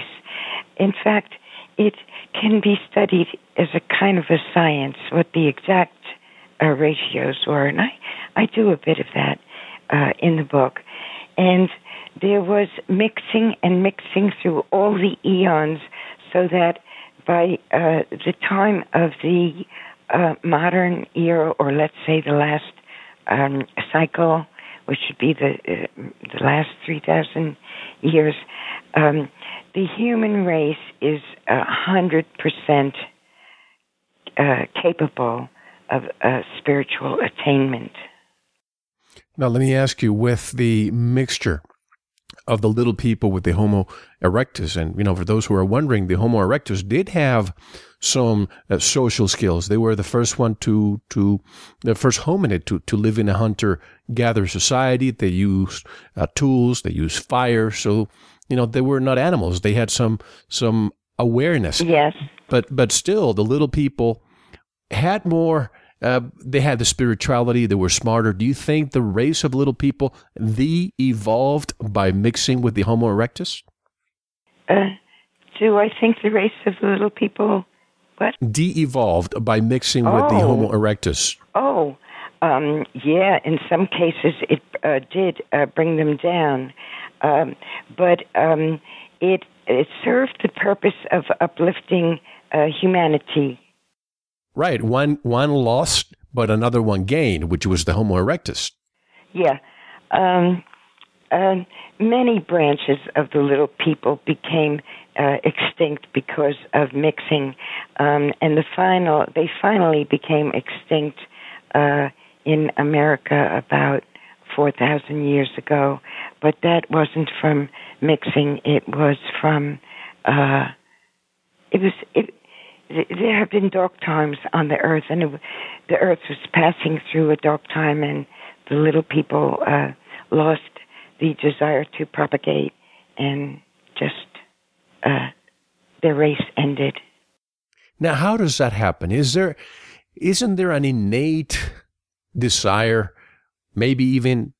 In fact, it can be studied as a kind of a science what the exact uh, ratios were, and I, I do a bit of that uh, in the book. And there was mixing and mixing through all the eons, so that by uh, the time of the uh, modern era, or let's say the last um, cycle, which would be the uh, the last three thousand years, um, the human race is a hundred percent uh, capable of uh, spiritual attainment. Now, let me ask you: with the mixture of the little people with the Homo erectus. And, you know, for those who are wondering, the Homo erectus did have some uh, social skills. They were the first one to, to, the first hominid to, to live in a hunter gatherer society. They used uh, tools, they used fire. So, you know, they were not animals. They had some, some awareness. Yes. But, but still, the little people had more uh, they had the spirituality. They were smarter. Do you think the race of little people the evolved by mixing with the Homo erectus? Uh, do I think the race of the little people what de-evolved by mixing oh. with the Homo oh. erectus? Oh, um, yeah. In some cases, it uh, did uh, bring them down, um, but um, it it served the purpose of uplifting uh, humanity Right. One one lost, but another one gained, which was the Homo erectus. Yeah. Um, uh, many branches of the little people became uh, extinct because of mixing, um, and the final they finally became extinct uh, in America about four thousand years ago. But that wasn't from mixing; it was from uh, it was it there have been dark times on the earth, and it, the earth was passing through a dark time, and the little people uh, lost the desire to propagate, and just uh, their race ended. Now, how does that happen? Is there, isn't there an innate desire, maybe even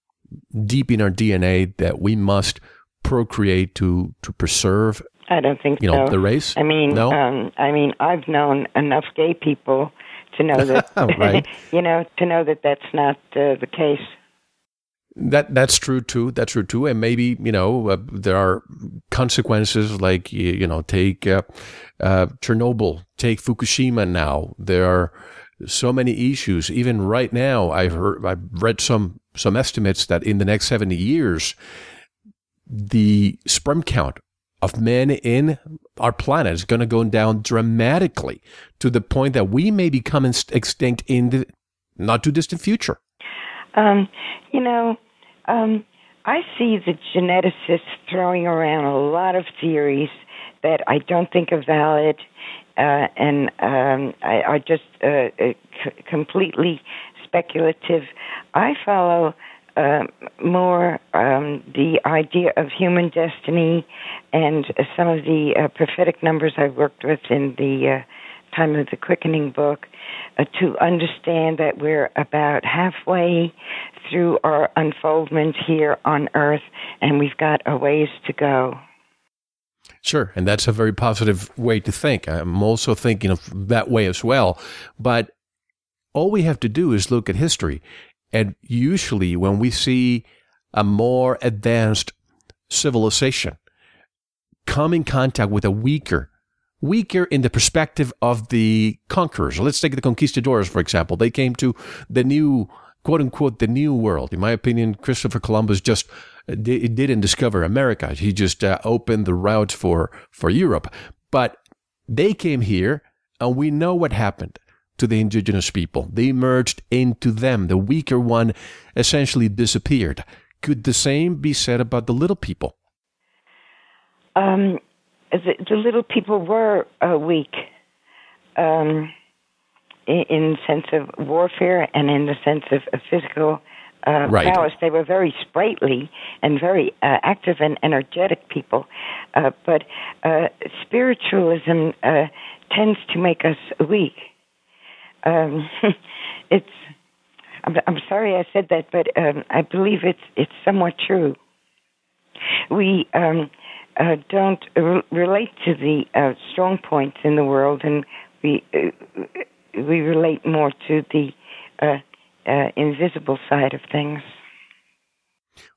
deep in our DNA, that we must procreate to to preserve I don't think you so. know the race. I mean, no? um, I mean, I've known enough gay people to know that right. you know to know that that's not uh, the case. That that's true too. That's true too. And maybe you know uh, there are consequences like you know take uh, uh, Chernobyl, take Fukushima. Now there are so many issues. Even right now, I've heard I've read some some estimates that in the next seventy years, the sperm count of men in our planet is going to go down dramatically to the point that we may become extinct in the not too distant future. Um, you know, um, I see the geneticists throwing around a lot of theories that I don't think are valid uh, and um, I, are just uh, uh, c- completely speculative. I follow uh, more um, the idea of human destiny and some of the uh, prophetic numbers I've worked with in the uh, Time of the Quickening book uh, to understand that we're about halfway through our unfoldment here on Earth and we've got a ways to go. Sure, and that's a very positive way to think. I'm also thinking of that way as well. But all we have to do is look at history and usually, when we see a more advanced civilization come in contact with a weaker, weaker in the perspective of the conquerors. Let's take the conquistadors, for example. They came to the new, quote unquote, the new world. In my opinion, Christopher Columbus just uh, didn't discover America. He just uh, opened the route for, for Europe. But they came here, and we know what happened to the indigenous people. They merged into them. The weaker one essentially disappeared. Could the same be said about the little people? Um, the, the, little people were uh, weak um, in, in, the sense of warfare and in the sense of, of physical uh, right. prowess. They were very sprightly and very uh, active and energetic people. Uh, but uh, spiritualism uh, tends to make us weak um, it's. I'm, I'm sorry I said that, but um, I believe it's it's somewhat true. We um, uh, don't re- relate to the uh, strong points in the world, and we uh, we relate more to the uh, uh, invisible side of things.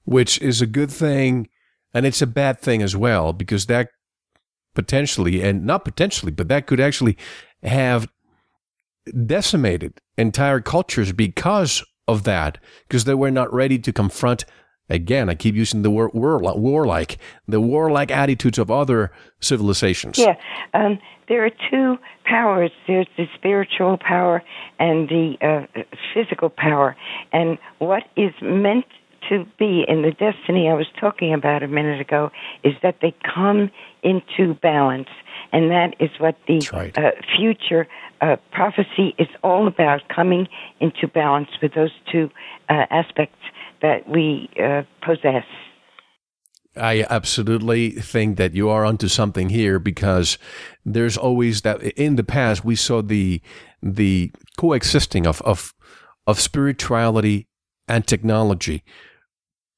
which is a good thing and it's a bad thing as well because that potentially, and not potentially, but that could actually have decimated entire cultures because of that, because they were not ready to confront. Again, I keep using the word war, warlike, the warlike attitudes of other civilizations. Yeah, um, there are two powers. There's the spiritual power and the uh, physical power. And what is meant to be in the destiny I was talking about a minute ago is that they come into balance. And that is what the right. uh, future uh, prophecy is all about coming into balance with those two uh, aspects that we uh, possess. I absolutely think that you are onto something here because there's always that in the past we saw the the coexisting of of, of spirituality and technology.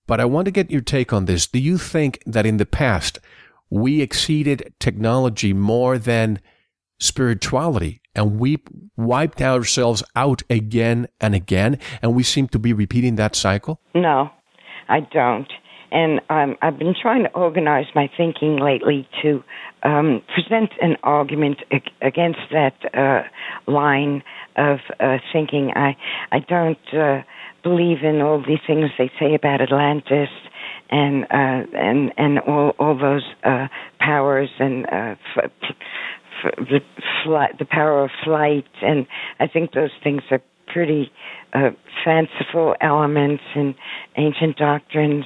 But I want to get your take on this. Do you think that in the past we exceeded technology more than spirituality and we wiped ourselves out again and again and we seem to be repeating that cycle? No, I don't. And um, I've been trying to organize my thinking lately to um, present an argument against that uh, line of uh, thinking. I I don't uh, believe in all these things they say about Atlantis and uh, and and all all those uh, powers and uh, f- f- the the power of flight, and I think those things are pretty uh, fanciful elements in ancient doctrines.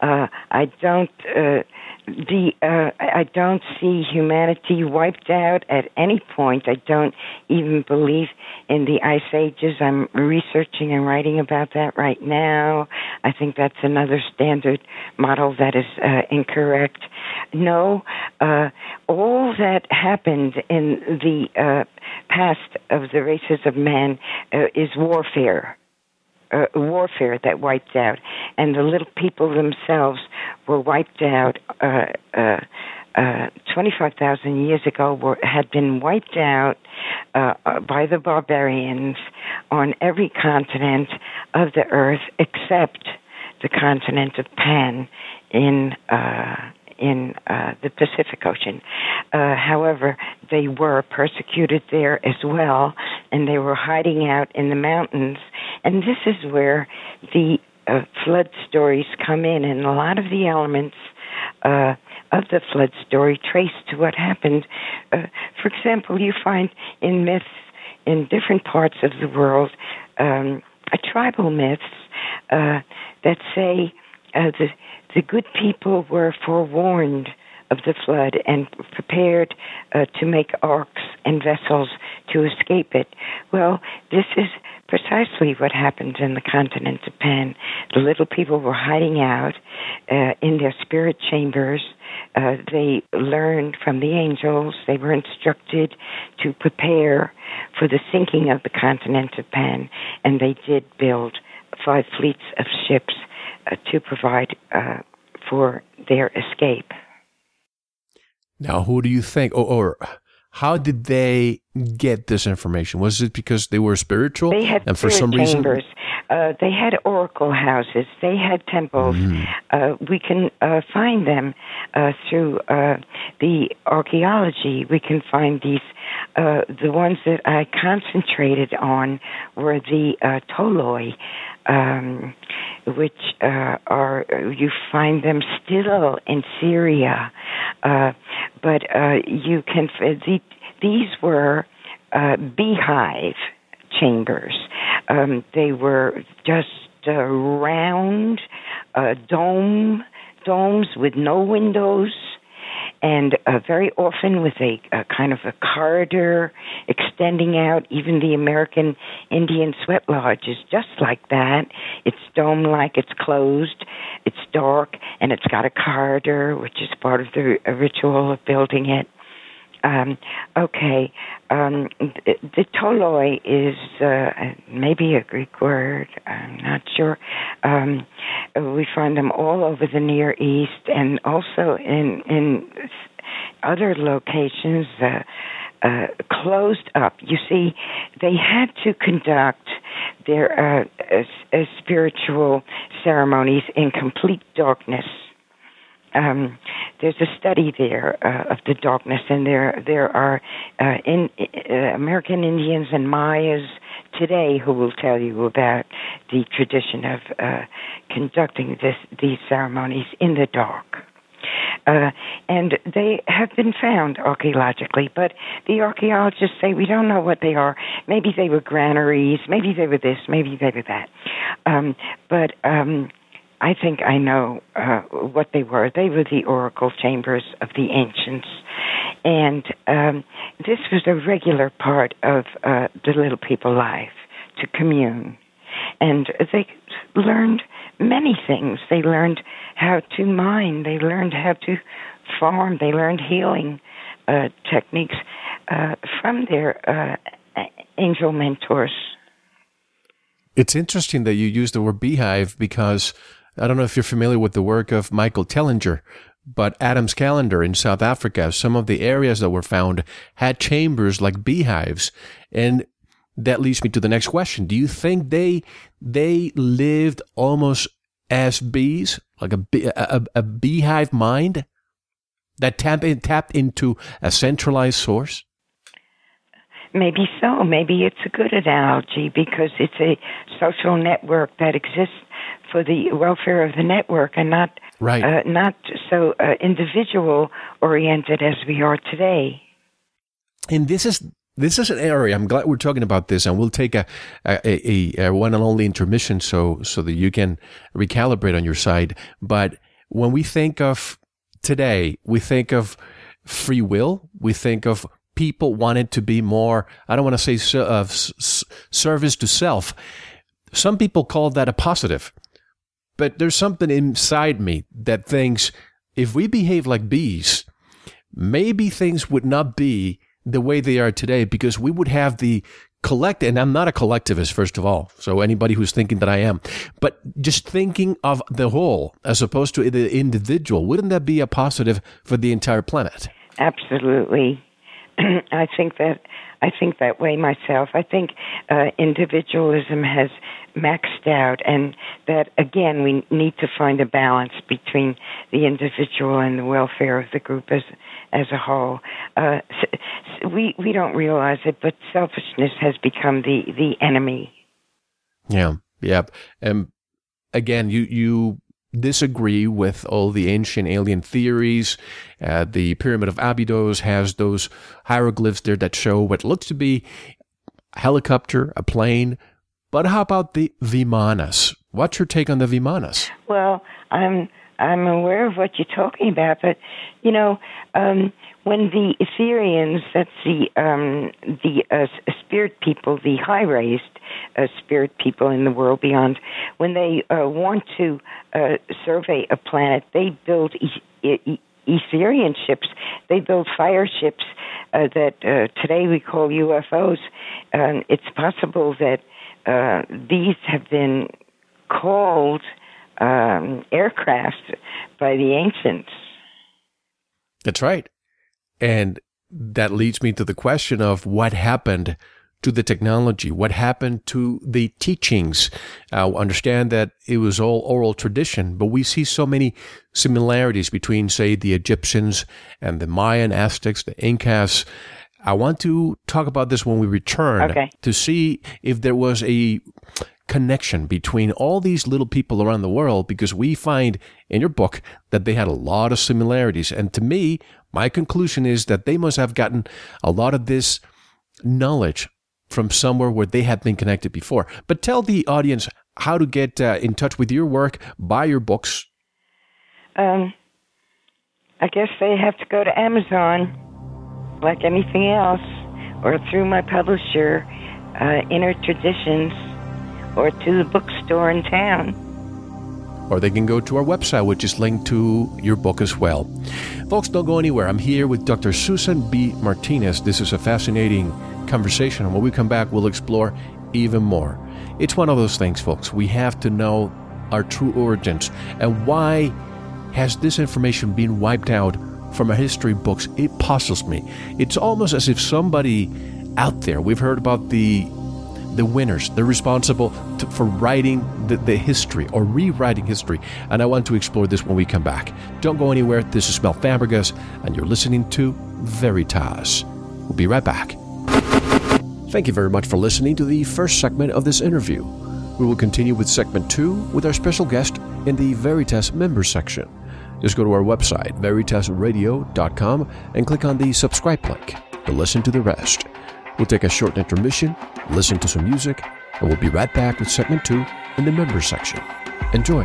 Uh, I don't. Uh, the uh, I don't see humanity wiped out at any point. I don't even believe in the ice ages. I'm researching and writing about that right now. I think that's another standard model that is uh, incorrect. No, uh, all that happened in the uh, past of the races of man uh, is warfare uh, warfare that wiped out, and the little people themselves were wiped out. Uh, uh, uh, 25,000 years ago were, had been wiped out uh, uh, by the barbarians on every continent of the earth except the continent of Pan in uh, in uh, the Pacific Ocean. Uh, however, they were persecuted there as well, and they were hiding out in the mountains. And this is where the uh, flood stories come in, and a lot of the elements uh, of the flood story trace to what happened. Uh, for example, you find in myths in different parts of the world um, tribal myths uh, that say uh, the the good people were forewarned of the flood and prepared uh, to make arks and vessels to escape it. Well, this is precisely what happened in the continent of Pan. The little people were hiding out uh, in their spirit chambers. Uh, they learned from the angels. They were instructed to prepare for the sinking of the continent of Pan, and they did build five fleets of ships to provide uh, for their escape. Now, who do you think, or, or, how did they get this information? Was it because they were spiritual? They had and for some chambers. reason, uh, they had oracle houses. They had temples. Mm. Uh, we can uh, find them uh, through uh, the archaeology. We can find these. Uh, the ones that I concentrated on were the tholoi. Um, which uh, are you find them still in Syria, uh, but uh, you can the, these were uh, beehive chambers. Um, they were just uh, round uh, dome domes with no windows and uh, very often with a, a kind of a corridor extending out. Even the American Indian Sweat Lodge is just like that. It's dome like, it's closed, it's dark, and it's got a corridor, which is part of the ritual of building it. Um, okay, um, the, the tholoi is uh, maybe a Greek word. I'm not sure. Um, we find them all over the Near East and also in in other locations. Uh, uh, closed up. You see, they had to conduct their uh, uh, spiritual ceremonies in complete darkness. Um, there's a study there uh, of the darkness, and there there are uh, in, uh, American Indians and Mayas today who will tell you about the tradition of uh, conducting this these ceremonies in the dark. Uh, and they have been found archaeologically, but the archaeologists say we don't know what they are. Maybe they were granaries, maybe they were this, maybe they were that. Um, but um, I think I know uh, what they were. They were the oracle chambers of the ancients. And um, this was a regular part of uh, the little people life to commune. And they learned many things. They learned how to mine, they learned how to farm, they learned healing uh, techniques uh, from their uh, angel mentors. It's interesting that you use the word beehive because I don't know if you're familiar with the work of Michael Tellinger, but Adam's calendar in South Africa, some of the areas that were found had chambers like beehives. And that leads me to the next question. Do you think they they lived almost as bees, like a, a, a beehive mind that tapped, in, tapped into a centralized source? Maybe so. Maybe it's a good analogy because it's a social network that exists for the welfare of the network and not right. uh, not so uh, individual oriented as we are today. And this is this is an area. I'm glad we're talking about this, and we'll take a a, a, a one and only intermission so so that you can recalibrate on your side. But when we think of today, we think of free will. We think of people wanted to be more, I don't want to say uh, service to self. Some people call that a positive. But there's something inside me that thinks if we behave like bees, maybe things would not be the way they are today because we would have the collect and I'm not a collectivist first of all so anybody who's thinking that I am but just thinking of the whole as opposed to the individual wouldn't that be a positive for the entire planet absolutely I think that I think that way myself. I think uh, individualism has maxed out, and that again we need to find a balance between the individual and the welfare of the group as as a whole. Uh, we we don't realize it, but selfishness has become the the enemy. Yeah, yeah, and again, you you disagree with all the ancient alien theories. Uh, the Pyramid of Abydos has those hieroglyphs there that show what looks to be a helicopter, a plane. But how about the Vimanas? What's your take on the Vimanas? Well, I'm I'm aware of what you're talking about, but you know, um, when the Etherians, that's the um, the uh, spirit people, the high raised uh, spirit people in the world beyond, when they uh, want to uh, survey a planet, they build e- e- Etherian ships. They build fire ships uh, that uh, today we call UFOs. Um, it's possible that these have been called um, aircraft by the ancients. That's right. And that leads me to the question of what happened to the technology, what happened to the teachings. I understand that it was all oral tradition, but we see so many similarities between, say, the Egyptians and the Mayan, Aztecs, the Incas. I want to talk about this when we return okay. to see if there was a connection between all these little people around the world because we find in your book that they had a lot of similarities. And to me, my conclusion is that they must have gotten a lot of this knowledge from somewhere where they had been connected before. But tell the audience how to get uh, in touch with your work, buy your books. Um, I guess they have to go to Amazon, like anything else, or through my publisher, uh, Inner Traditions, or to the bookstore in town or they can go to our website, which is linked to your book as well. Folks, don't go anywhere. I'm here with Dr. Susan B. Martinez. This is a fascinating conversation, and when we come back, we'll explore even more. It's one of those things, folks. We have to know our true origins and why has this information been wiped out from our history books? It puzzles me. It's almost as if somebody out there, we've heard about the the winners. They're responsible to, for writing the, the history or rewriting history. And I want to explore this when we come back. Don't go anywhere. This is Mel Fabregas, and you're listening to Veritas. We'll be right back. Thank you very much for listening to the first segment of this interview. We will continue with segment two with our special guest in the Veritas members section. Just go to our website, veritasradio.com, and click on the subscribe link to listen to the rest. We'll take a short intermission, listen to some music, and we'll be right back with segment two in the members section. Enjoy.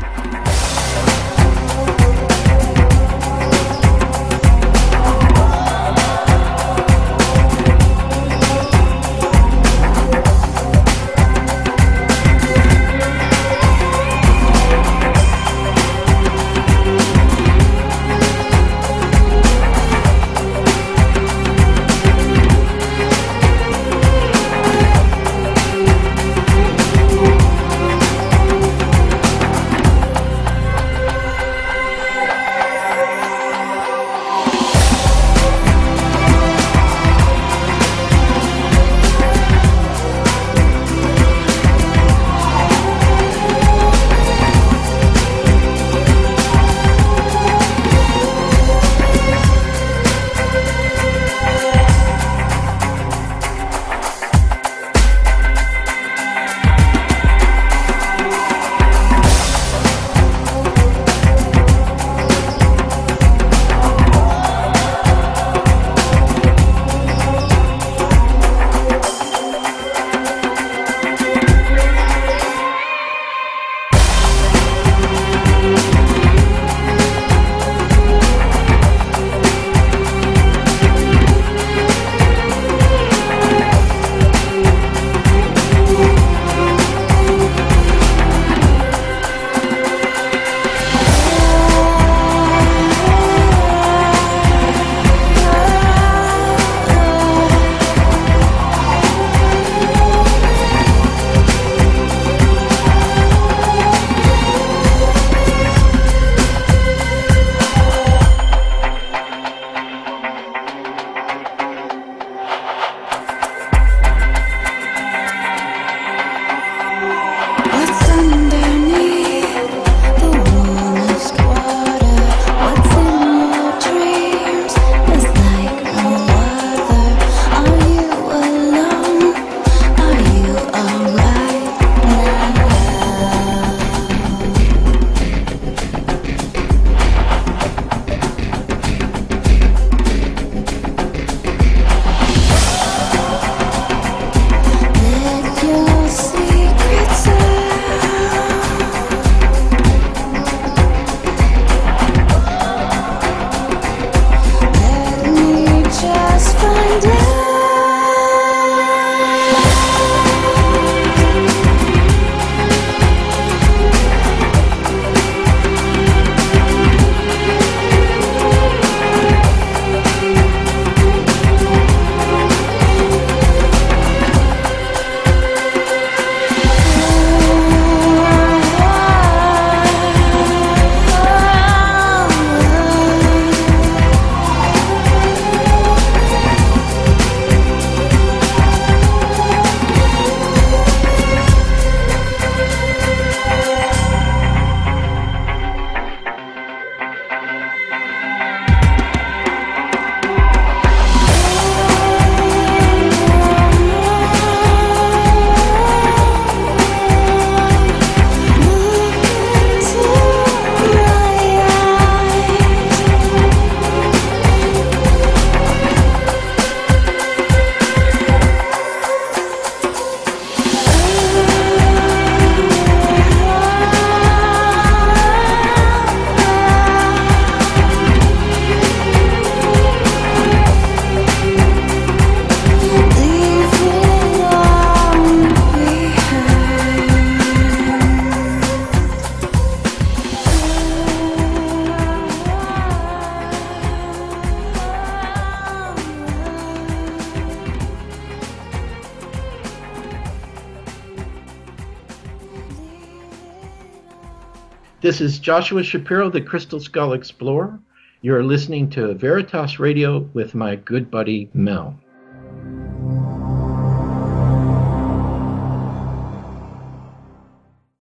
This is Joshua Shapiro, the Crystal Skull Explorer. You're listening to Veritas Radio with my good buddy Mel.